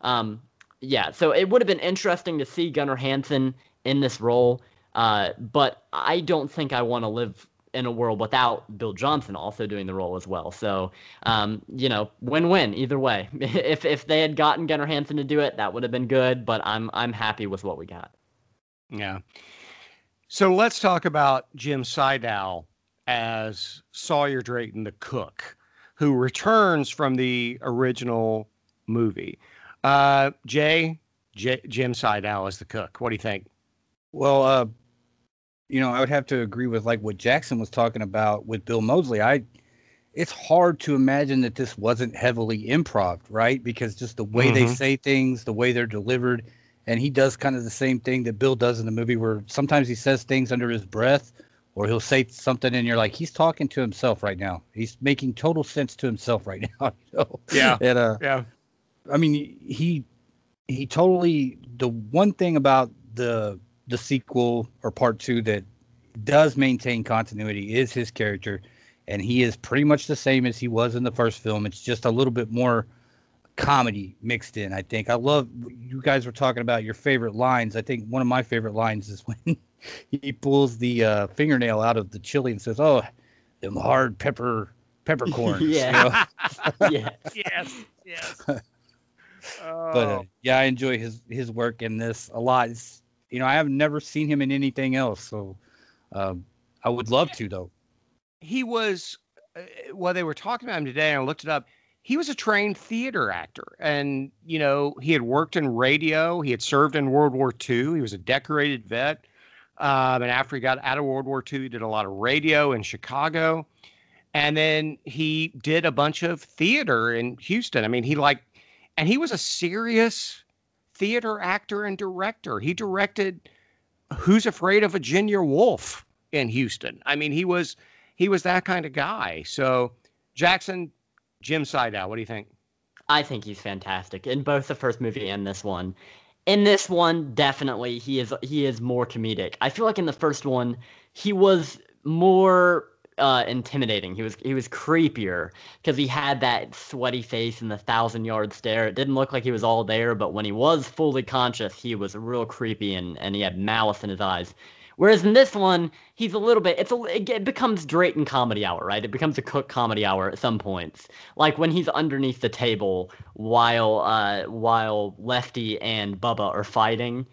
Um, yeah, so it would have been interesting to see Gunnar Hansen in this role, uh, but I don't think I want to live in a world without Bill Johnson also doing the role as well. So, um, you know, win-win either way. (laughs) if if they had gotten Gunnar Hansen to do it, that would have been good. But I'm I'm happy with what we got. Yeah. So let's talk about Jim Siedow as Sawyer Drayton, the cook, who returns from the original movie. Uh, Jay, J- Jim Siedow is the cook. What do you think? Well, uh, you know, I would have to agree with like what Jackson was talking about with Bill Moseley. I, it's hard to imagine that this wasn't heavily improv, right? Because just the way mm-hmm. they say things, the way they're delivered, and he does kind of the same thing that Bill does in the movie, where sometimes he says things under his breath, or he'll say something, and you're like, he's talking to himself right now. He's making total sense to himself right (laughs) now. You know? Yeah. and, uh, yeah. I mean, he he totally. The one thing about the the sequel or part two that does maintain continuity is his character, and he is pretty much the same as he was in the first film. It's just a little bit more comedy mixed in. I think I love you guys were talking about your favorite lines. I think one of my favorite lines is (laughs) when he pulls the uh, fingernail out of the chili and says, "Oh, them hard pepper peppercorns." (laughs) yeah. yeah. (laughs) Yes. Yes. Oh. But uh, yeah, I enjoy his his work in this a lot. It's, you know, I have never seen him in anything else, so um, I would love to though. He was. Uh, well, they were talking about him today, and I looked it up. He was a trained theater actor, and you know, he had worked in radio. He had served in World War II. He was a decorated vet. Um, and after he got out of World War II, he did a lot of radio in Chicago. And then he did a bunch of theater in Houston. I mean, he like, and he was a serious theater actor and director. He directed Who's Afraid of Virginia Woolf in Houston. I mean, he was he was that kind of guy. So Jackson, Jim Siedow, what do you think? I think he's fantastic in both the first movie and this one. In this one, definitely he is he is more comedic. I feel like in the first one, he was more uh, intimidating. He was he was creepier because he had that sweaty face and the thousand yard stare. It didn't look like he was all there, but when he was fully conscious, he was real creepy and and he had malice in his eyes. Whereas in this one, he's a little bit. It's a. It becomes Drayton comedy hour, right? It becomes a Cook comedy hour at some points, like when he's underneath the table while uh while Lefty and Bubba are fighting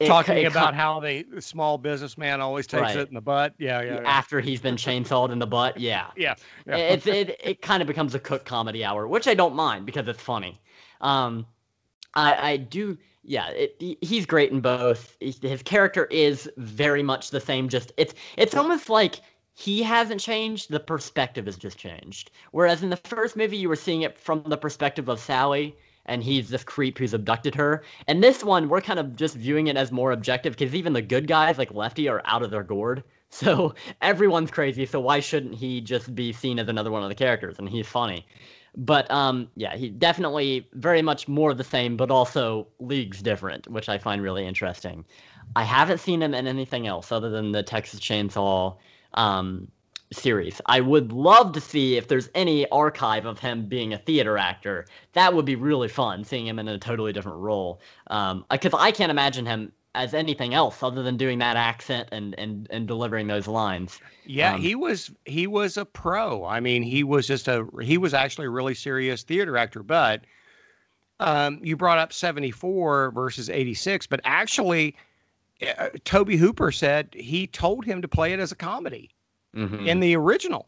it, talking it, about how the small businessman always takes right. it in the butt. Yeah, yeah, yeah. After he's been chainsawed in the butt. Yeah. (laughs) Yeah. yeah. It, it, it kind of becomes a cook comedy hour, which I don't mind because it's funny. Um, I, I do. Yeah, it, he's great in both. His character is very much the same. Just it's it's almost like he hasn't changed. The perspective has just changed. Whereas in the first movie, you were seeing it from the perspective of Sally and he's this creep who's abducted her. And this one, we're kind of just viewing it as more objective because even the good guys like Lefty are out of their gourd. (laughs) So everyone's crazy. So why shouldn't he just be seen as another one of the characters? And he's funny. But um, yeah, he definitely very much more of the same, but also leagues different, which I find really interesting. I haven't seen him in anything else other than the Texas Chainsaw um, series. I would love to see if there's any archive of him being a theater actor. That would be really fun, seeing him in a totally different role. Because um, I can't imagine him as anything else other than doing that accent and and and delivering those lines. Yeah, um, he was he was a pro. I mean, he was just a he was actually a really serious theater actor. But um, you brought up seventy four versus eighty six, but actually, uh, Tobe Hooper said he told him to play it as a comedy mm-hmm. in the original.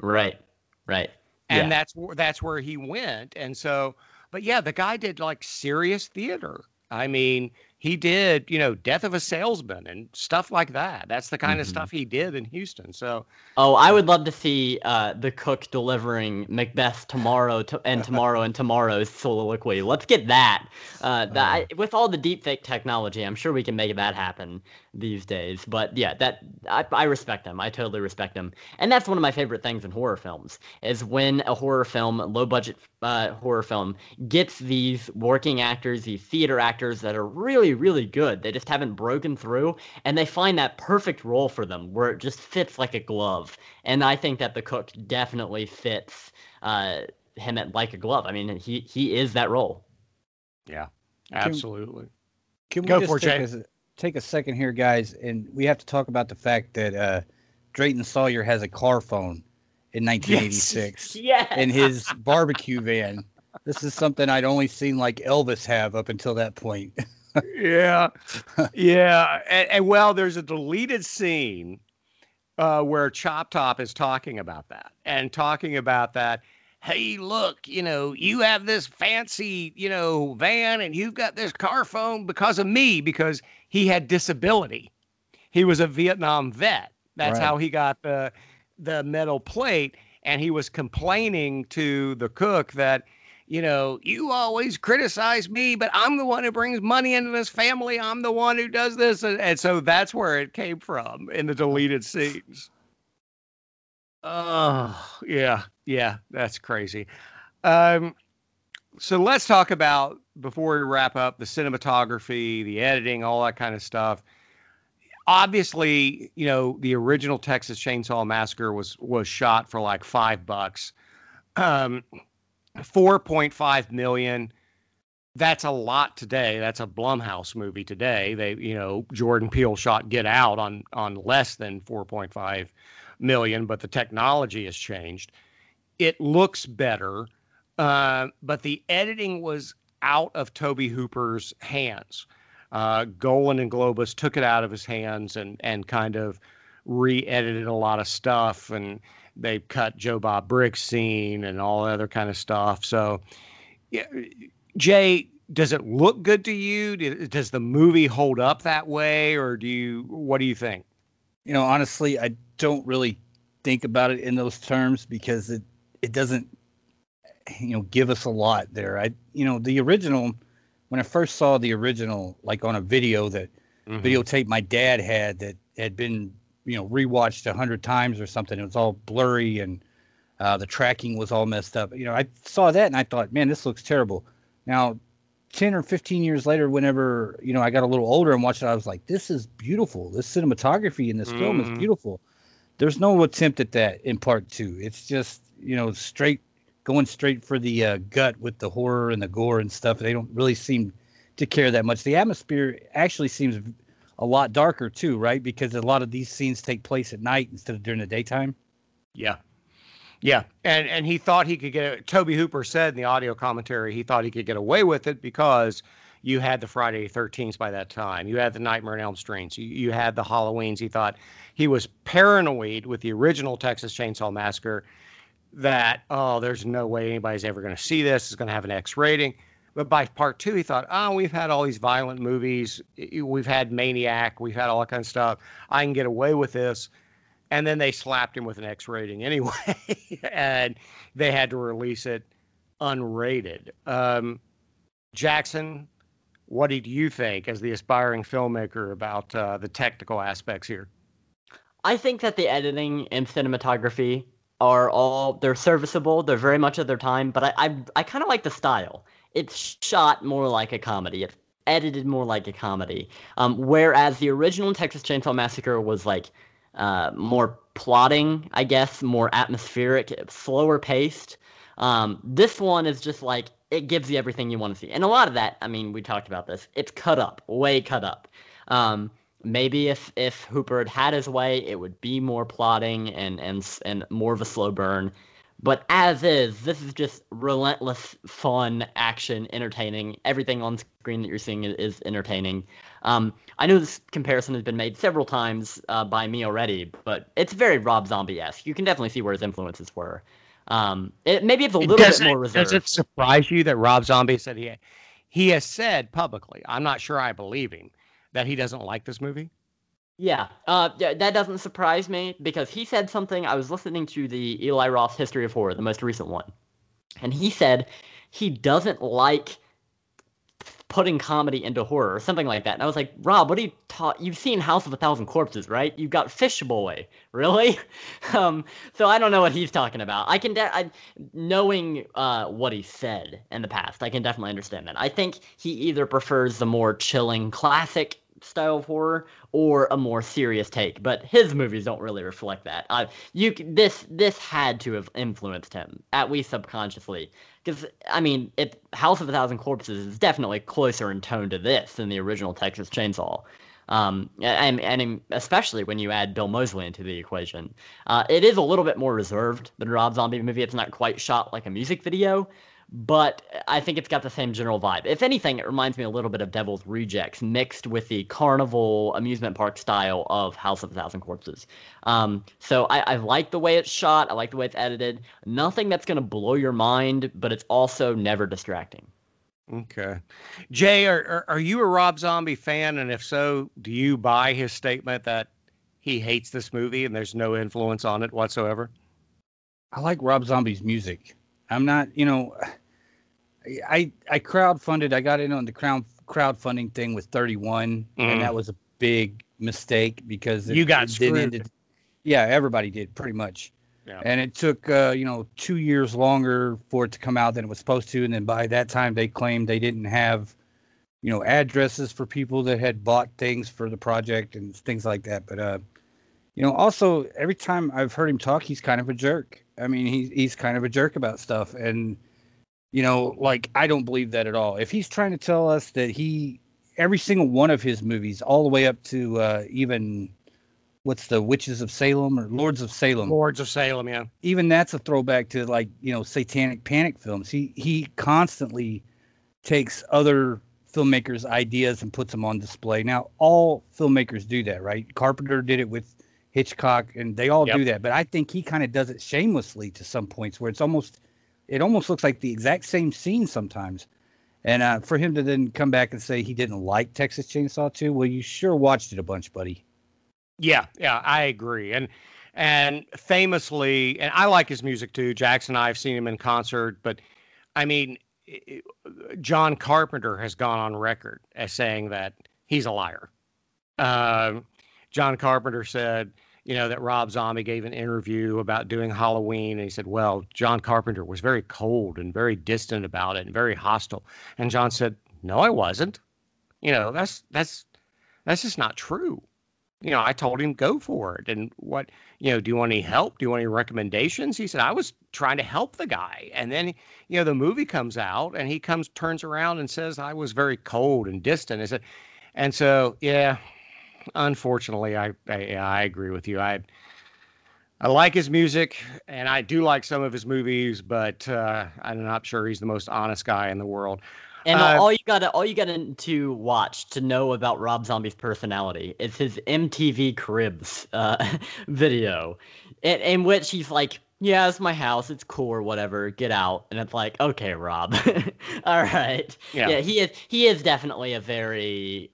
Right. Right. And yeah. that's where that's where he went. And so, but yeah, the guy did like serious theater. I mean, he did, you know, Death of a Salesman and stuff like that. That's the kind mm-hmm. of stuff he did in Houston. So, oh, I would love to see uh, the cook delivering Macbeth tomorrow to, and tomorrow and tomorrow's soliloquy. Let's get that. Uh, that uh, with all the deepfake technology, I'm sure we can make that happen these days. But yeah, that I, I respect them. I totally respect them, and that's one of my favorite things in horror films is when a horror film, low budget uh, horror film, gets these working actors, these theater actors that are really really good. They just haven't broken through, and they find that perfect role for them where it just fits like a glove. And I think that the cook definitely fits uh, him at like a glove. I mean, he he is that role. Yeah, absolutely. Can, can we Go just take a, take a second here, guys, and we have to talk about the fact that uh, Drayton Sawyer has a car phone in 1986 (laughs) Yeah. in his barbecue van. This is something I'd only seen like Elvis have up until that point. (laughs) yeah, (laughs) yeah, and, and well, there's a deleted scene uh, where Chop Top is talking about that and talking about that. Hey, look, you know, you have this fancy, you know, van and you've got this car phone because of me, because he had disability. He was a Vietnam vet. That's Right. how he got the the metal plate. And he was complaining to the cook that, you know, you always criticize me, but I'm the one who brings money into this family. I'm the one who does this. And, and so that's where it came from in the deleted scenes. Oh, yeah. Yeah. That's crazy. Um, so let's talk about, before we wrap up, the cinematography, the editing, all that kind of stuff. Obviously, you know, the original Texas Chainsaw Massacre was was shot for like five bucks. Um, 4.5 million that's a lot today that's a blumhouse movie today they you know jordan peele shot get out on on less than 4.5 million but the technology has changed it looks better uh, but the editing was out of tobe hooper's hands uh, golan and globus took it out of his hands and and kind of re-edited a lot of stuff and they cut Joe Bob Briggs scene and all other kind of stuff. So, yeah, Jay, does it look good to you? Does the movie hold up that way, or do you? What do you think? you know, honestly, I don't really think about it in those terms because it it doesn't you know give us a lot there. I you know the original when I first saw the original like on a video that videotape my dad had that had been you know rewatched a hundred times or something. It was all blurry and uh, the tracking was all messed up. You know, I saw that and I thought, man, this looks terrible. Now, ten or fifteen years later, whenever you know I got a little older and watched it, I was like, this is beautiful. This cinematography in this film Mhm. is beautiful. There's no attempt at that in part two. It's just you know straight going straight for the uh, gut with the horror and the gore and stuff. They don't really seem to care that much. The atmosphere actually seems a lot darker too, right? Because a lot of these scenes take place at night instead of during the daytime. Yeah. Yeah. And and he thought he could get Tobe Hooper said in the audio commentary he thought he could get away with it because you had the Friday the 13th by that time. You had the Nightmare on Elm Street. You, you had the Halloweens. He thought he was paranoid with the original Texas Chainsaw Massacre that, oh, there's no way anybody's ever going to see this. It's going to have an X rating. But by part two, he thought, oh, we've had all these violent movies. We've had Maniac. We've had all that kind of stuff. I can get away with this and then they slapped him with an X rating anyway, (laughs) and they had to release it unrated. Um, Jackson, what did you think as the aspiring filmmaker about uh, the technical aspects here? I think that the editing and cinematography are all they're serviceable. They're very much of their time, but I I, I kind of like the style. It's shot more like a comedy. It's edited more like a comedy. Um, whereas the original Texas Chainsaw Massacre was like uh, more plotting, I guess, more atmospheric, slower paced. Um, this one is just like it gives you everything you want to see, and a lot of that. I mean, we talked about this. It's cut up, way cut up. Um, maybe if if Hooper had had his way, it would be more plotting and and and more of a slow burn. But as is, this is just relentless fun, action, entertaining. Everything on screen that you're seeing is, entertaining. Um, I know this comparison has been made several times uh, by me already, but it's very Rob Zombie-esque. You can definitely see where his influences were. Um, it, maybe it's a little does bit more it, does it surprise you that Rob Zombie said he he has said publicly? I'm not sure I believe him that he doesn't like this movie. Yeah, uh, that doesn't surprise me because he said something. I was listening to the Eli Roth History of Horror, the most recent one, and he said he doesn't like putting comedy into horror or something like that. And I was like, Rob, what are you taught? You've seen House of a Thousand Corpses, right? You've got Fish Boy, really? (laughs) um, so I don't know what he's talking about. I can, de- I, knowing uh, what he said in the past, I can definitely understand that. I think he either prefers the more chilling classic style of horror or a more serious take but his movies don't really reflect that uh, you this this had to have influenced him at least subconsciously because i mean it house of a thousand corpses is definitely closer in tone to this than the original texas chainsaw Um, and, and especially when you add Bill Moseley into the equation. Uh, it is a little bit more reserved than Rob Zombie movie. It's not quite shot like a music video, but I think it's got the same general vibe. If anything, it reminds me a little bit of Devil's Rejects mixed with the carnival amusement park style of House of a Thousand Corpses. Um, so I, I like the way it's shot. I like the way it's edited. Nothing that's going to blow your mind, but it's also never distracting. Okay. Jay, are, are, are you a Rob Zombie fan? And if so, do you buy his statement that he hates this movie and there's no influence on it whatsoever? I like Rob Zombie's music. I'm not, you know, I I crowdfunded. I got in on the crowd crowdfunding thing with 31, mm. and that was a big mistake because it, you got screwed. Ended, yeah, everybody did pretty much. Yeah. And it took uh, you know two years longer for it to come out than it was supposed to, and then by that time they claimed they didn't have, you know, addresses for people that had bought things for the project and things like that. But uh, you know, also every time I've heard him talk, he's kind of a jerk. I mean, he's he's kind of a jerk about stuff, and you know, like I don't believe that at all. If he's trying to tell us that he every single one of his movies, all the way up to uh, even what's the Witches of Salem or Lords of Salem? Lords of Salem, yeah. Even that's a throwback to like you know Satanic Panic films. He he constantly takes other filmmakers' ideas and puts them on display. Now, all filmmakers do that, right? Carpenter did it with Hitchcock, and they all yep. do that. But I think he kind of does it shamelessly to some points, where it's almost, it almost looks like the exact same scene sometimes. And uh, for him to then come back and say he didn't like Texas Chainsaw 2, well, you sure watched it a bunch, buddy. Yeah, yeah, I agree. And and famously, and I like his music too. Jackson and I have seen him in concert, but I mean, John Carpenter has gone on record as saying that he's a liar. Uh, John Carpenter said you know, that Rob Zombie gave an interview about doing Halloween. And he said, well, John Carpenter was very cold and very distant about it and very hostile. And John said, no, I wasn't. You know, that's, that's, that's just not true. You know, I told him go for it. And what, you know, do you want any help? Do you want any recommendations? He said, I was trying to help the guy. And then, you know, the movie comes out and he comes, turns around and says, I was very cold and distant. I said, and so, yeah, unfortunately, I, I I agree with you. I I like his music, and I do like some of his movies, but uh, I'm not sure he's the most honest guy in the world. And uh, all you gotta all you gotta to watch to know about Rob Zombie's personality is his MTV Cribs uh, (laughs) video, in, in which he's like, "Yeah, it's my house. It's cool or whatever. Get out." And it's like, "Okay, Rob, (laughs) all right." Yeah. yeah, he is he is definitely a very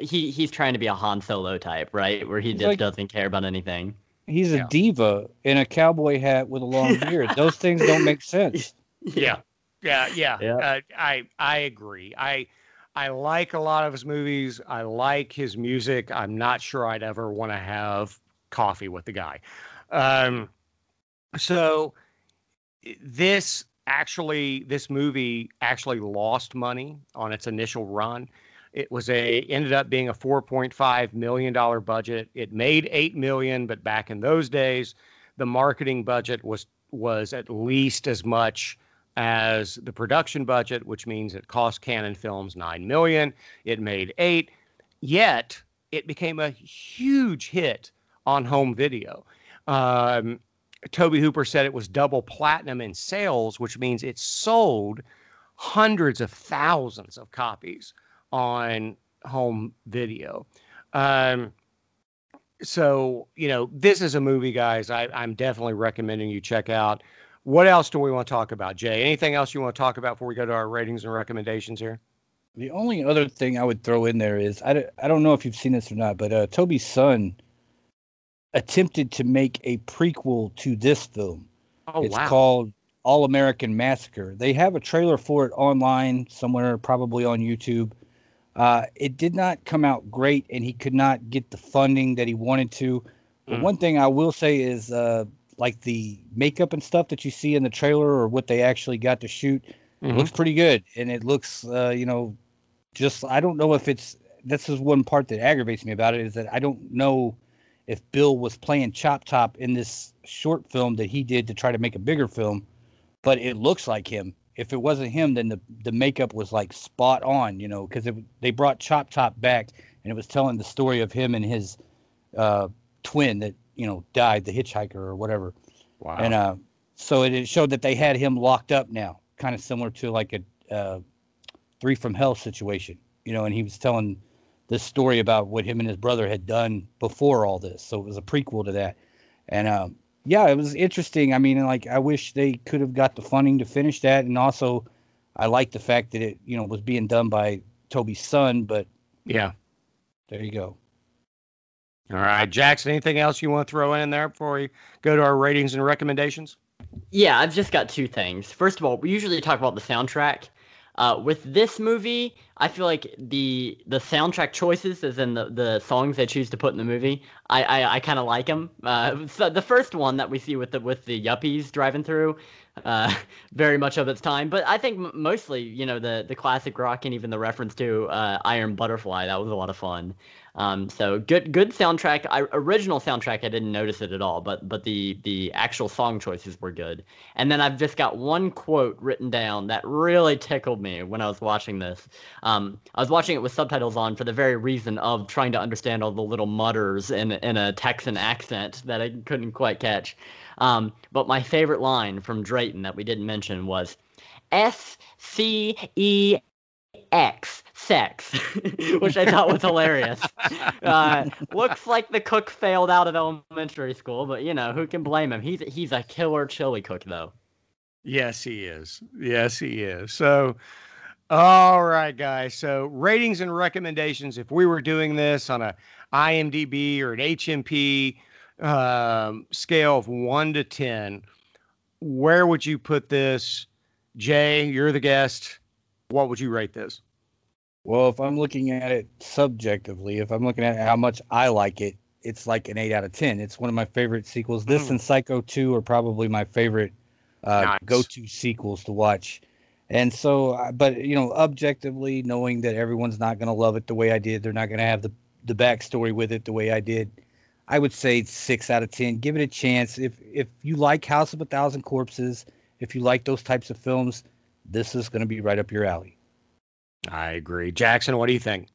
he he's trying to be a Han Solo type, right? Where he he's just like, doesn't care about anything. He's a diva in a cowboy hat with a long (laughs) beard. Those things don't make sense. (laughs) Yeah, yeah, yeah. yeah. Uh, I I agree. I I like a lot of his movies. I like his music. I'm not sure I'd ever want to have coffee with the guy. Um, so this actually, this movie actually lost money on its initial run. It was a ended up being a 4.5 million dollar budget. It made 8 million, but back in those days, the marketing budget was was at least as much as the production budget, which means it cost Cannon Films 9 million. It made 8. Yet, it became a huge hit on home video. Um, Tobe Hooper said it was double platinum in sales, which means it sold hundreds of thousands of copies on home video. Um, so you know, this is a movie, guys. I, I'm definitely recommending you check out. What else do we want to talk about, Jay? Anything else you want to talk about before we go to our ratings and recommendations here? The only other thing I would throw in there is I, I don't know if you've seen this or not, but uh, Tobe's son attempted to make a prequel to this film. Oh, it's wow. called All American Massacre. They have a trailer for it online somewhere, probably on YouTube. Uh, it did not come out great, and he could not get the funding that he wanted to. Mm. one thing I will say is, uh, like the makeup and stuff that you see in the trailer, or what they actually got to shoot, mm-hmm. looks pretty good, and it looks, uh, you know, just I don't know if it's. This is one part that aggravates me about it is that I don't know if Bill was playing Chop Top in this short film that he did to try to make a bigger film, but it looks like him if it wasn't him, then the the makeup was like spot on, you know, because they brought Chop Top back and it was telling the story of him and his uh, twin that you know died, the hitchhiker or whatever. Wow. And uh, so it, it showed that they had him locked up now, kind of similar to like a uh, Three from Hell situation, you know. And he was telling this story about what him and his brother had done before all this, so it was a prequel to that. And um, yeah, it was interesting. I mean, like I wish they could have got the funding to finish that, and also I like the fact that it, you know, was being done by Tobe's son. But yeah, there you go. All right, Jackson. Anything else you want to throw in there before we go to our ratings and recommendations? Yeah, I've just got two things. First of all, we usually talk about the soundtrack. Uh, with this movie, I feel like the the soundtrack choices, as in the, the songs they choose to put in the movie, I I, I kind of like them. Uh, so the first one that we see with the with the yuppies driving through, uh, (laughs) very much of its time. But I think mostly, you know, the the classic rock and even the reference to uh, Iron Butterfly, that was a lot of fun. Um, so good, good soundtrack. I, original soundtrack, I didn't notice it at all, but but the the actual song choices were good. And then I've just got one quote written down that really tickled me when I was watching this. Um, I was watching it with subtitles on for the very reason of trying to understand all the little mutters in in a Texan accent that I couldn't quite catch. Um, but my favorite line from Drayton that we didn't mention was S C E X sex, (laughs) which I thought was hilarious. (laughs) Uh, looks like the cook failed out of elementary school, but you know who can blame him? He's he's a killer chili cook, though. Yes, he is. Yes, he is. So, all right, guys. So, ratings and recommendations. If we were doing this on a IMDb or an HMP um, scale of one to ten, where would you put this? Jay, you're the guest what would you rate this? Well, if I'm looking at it subjectively, if I'm looking at how much I like it, it's like an eight out of ten. It's one of my favorite sequels. This mm. and Psycho Two are probably my favorite uh, nice. go-to sequels to watch. And so, uh, but you know, objectively, knowing that everyone's not going to love it the way I did, they're not going to have the the backstory with it the way I did. I would say six out of ten. Give it a chance. If if you like House of a Thousand Corpses, if you like those types of films, this is going to be right up your alley. I agree. Jackson, what do you think?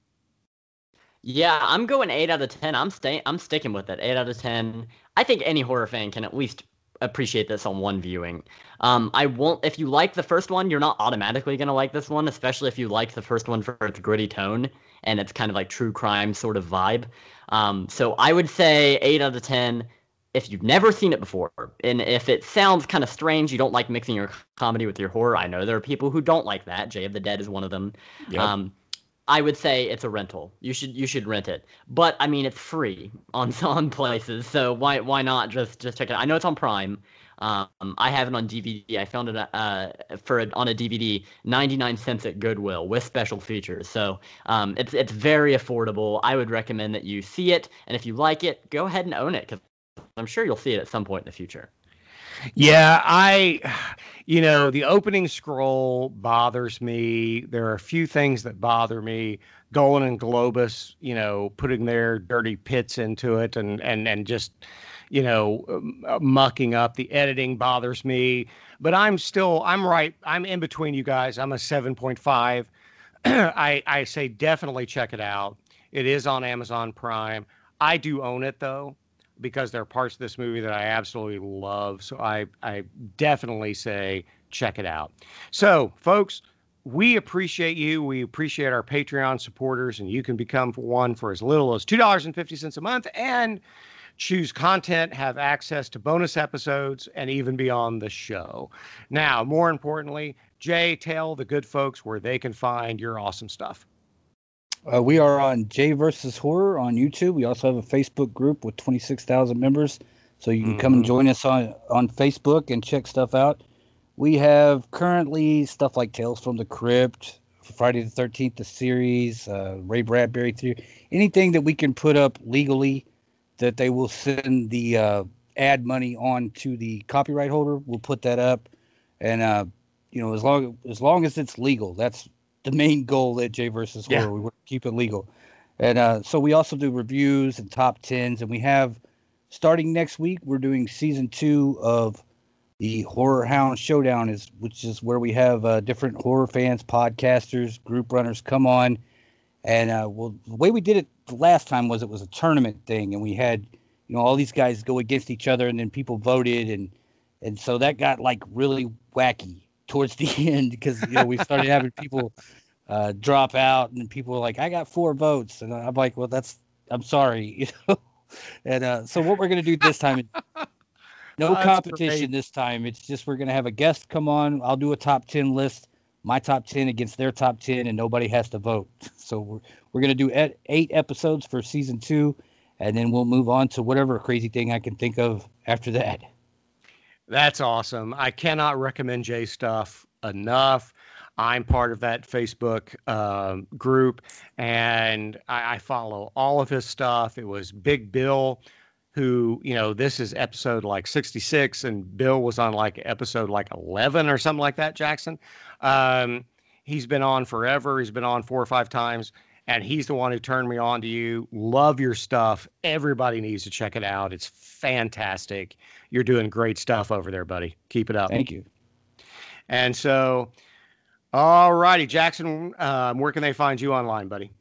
Yeah, I'm going eight out of ten. I'm staying. I'm sticking with it. Eight out of ten. I think any horror fan can at least appreciate this on one viewing. Um, I won't. If you like the first one, you're not automatically gonna like this one, especially if you like the first one for its gritty tone and it's kind of like true crime sort of vibe. Um, so I would say eight out of ten if you've never seen it before, and if it sounds kind of strange, you don't like mixing your comedy with your horror. I know there are people who don't like that. Jay of the Dead is one of them. Yep. Um, I would say it's a rental. You should you should rent it. But I mean, it's free on (laughs) some places, so why why not just just check it? out. I know it's on Prime. Um, I have it on DVD. I found it uh, for a, on a DVD, 99 cents at Goodwill with special features. So um, it's it's very affordable. I would recommend that you see it, and if you like it, go ahead and own it because I'm sure you'll see it at some point in the future. Yeah, I, you know, the opening scroll bothers me. There are a few things that bother me. Golan and Globus, you know, putting their dirty pits into it and and and just, you know, um, uh, mucking up. The editing bothers me, but I'm still I'm right. I'm in between you guys. I'm a seven point five. (clears throat) I I say definitely check it out. It is on Amazon Prime. I do own it though because there are parts of this movie that I absolutely love. So I, I definitely say check it out. So, folks, we appreciate you. We appreciate our Patreon supporters, and you can become one for as little as $2.50 a month and choose content, have access to bonus episodes, and even be on the show. Now, more importantly, Jay, tell the good folks where they can find your awesome stuff. Uh, we are on J versus Horror on YouTube. We also have a Facebook group with 26,000 members. So you can mm-hmm. come and mm-hmm. join us on, on Facebook and check stuff out. We have currently stuff like Tales from the Crypt, Friday the 13th, the series, uh, Ray Bradbury Theater, anything that we can put up legally that they will send the uh, ad money on to the copyright holder. We'll put that up. And, uh, you know, as long as long as it's legal, that's the main goal at J versus Horror. Yeah. We want to keep it legal. And uh, so we also do reviews and top tens, and we have starting next week, we're doing season two of the Horror Hound Showdown is, which is where we have uh, different horror fans, podcasters, group runners come on, and uh, well, the way we did it the last time was it was a tournament thing, and we had you know all these guys go against each other, and then people voted, and and so that got like really wacky towards (laughs) the end because you know we started having people uh, drop out, and people were like, "I got four votes," and I'm like, "Well, that's I'm sorry," (laughs) you know. and uh, so what we're gonna do this time (laughs) no oh, competition this time. It's just we're gonna have a guest come on. I'll do a top ten list, my top ten against their top ten, and nobody has to vote. So we're we're gonna do eight episodes for season two, and then we'll move on to whatever crazy thing I can think of after that. That's awesome. I cannot recommend Jay stuff enough. I'm part of that Facebook uh, group, and I, I follow all of his stuff. It was Big Bill who, you know, this is episode like 66 and Bill was on like episode like 11 or something like that, Jackson. Um, he's been on forever. He's been on four or five times and he's the one who turned me on to you. Love your stuff. Everybody needs to check it out. It's fantastic. You're doing great stuff over there, buddy. Keep it up. Thank you. And so, all righty, Jackson, um, where can they find you online, buddy?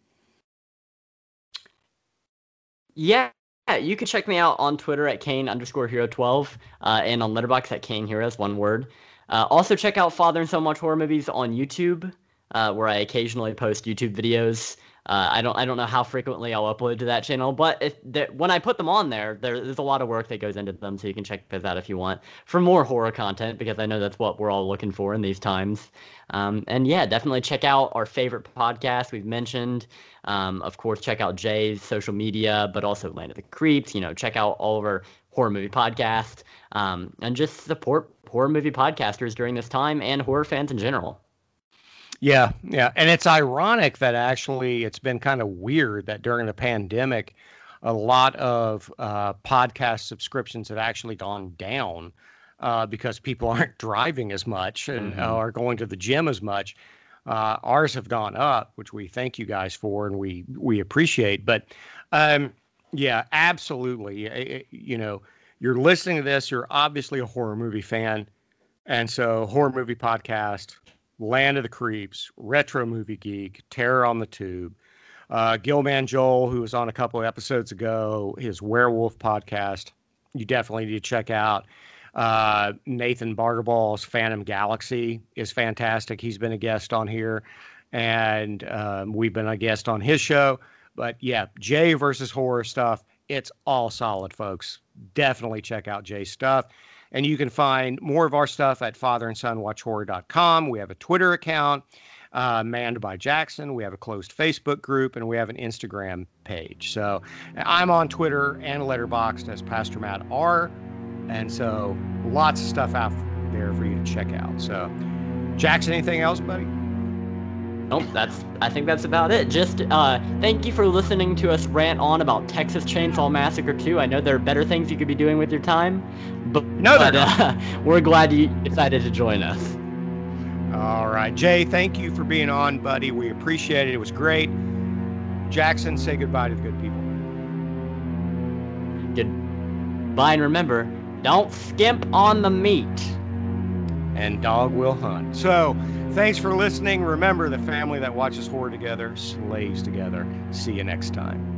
Yeah, yeah, you can check me out on Twitter at Kane underscore hero 12 uh, and on Letterboxd at Kane Heroes, one word. Uh, also, check out Father and Son Watch Horror Movies on YouTube, uh, where I occasionally post YouTube videos. Uh, I don't I don't know how frequently I'll upload to that channel, but if when I put them on there, there, there's a lot of work that goes into them, so you can check those out if you want for more horror content because I know that's what we're all looking for in these times. Um, and yeah, definitely check out our favorite podcast we've mentioned. Um, of course, check out Jay's social media, but also Land of the Creeps. You know, check out all of our horror movie podcast um, and just support horror movie podcasters during this time and horror fans in general. Yeah, yeah, and it's ironic that actually it's been kind of weird that during the pandemic, a lot of uh, podcast subscriptions have actually gone down uh, because people (laughs) aren't driving as much and mm-hmm. are going to the gym as much. Uh, ours have gone up, which we thank you guys for and we we appreciate. But um, yeah, absolutely. You know, you're listening to this. You're obviously a horror movie fan, and so horror movie podcast Land of the Creeps, Retro Movie Geek, Terror on the Tube. Uh, Gilman Joel, who was on a couple of episodes ago, his Werewolf podcast, you definitely need to check out. Uh, Nathan Barterball's Phantom Galaxy is fantastic. He's been a guest on here, and um, we've been a guest on his show. But yeah, Jay versus horror stuff, it's all solid, folks. Definitely check out Jay's stuff. And you can find more of our stuff at fatherandsonwatchhorror.com. We have a Twitter account uh, manned by Jackson. We have a closed Facebook group and we have an Instagram page. So I'm on Twitter and Letterboxd as Pastor Matt R. And so lots of stuff out there for you to check out. So, Jackson, anything else, buddy? Nope, that's. I think that's about it. Just uh, thank you for listening to us rant on about Texas Chainsaw Massacre 2. I know there are better things you could be doing with your time, but no, but, uh, (laughs) we're glad you decided to join us. All right, Jay, thank you for being on, buddy. We appreciate it. It was great. Jackson, say goodbye to the good people. Goodbye, and remember, don't skimp on the meat. And dog will hunt. So. Thanks for listening. Remember, the family that watches horror together slays together. See you next time.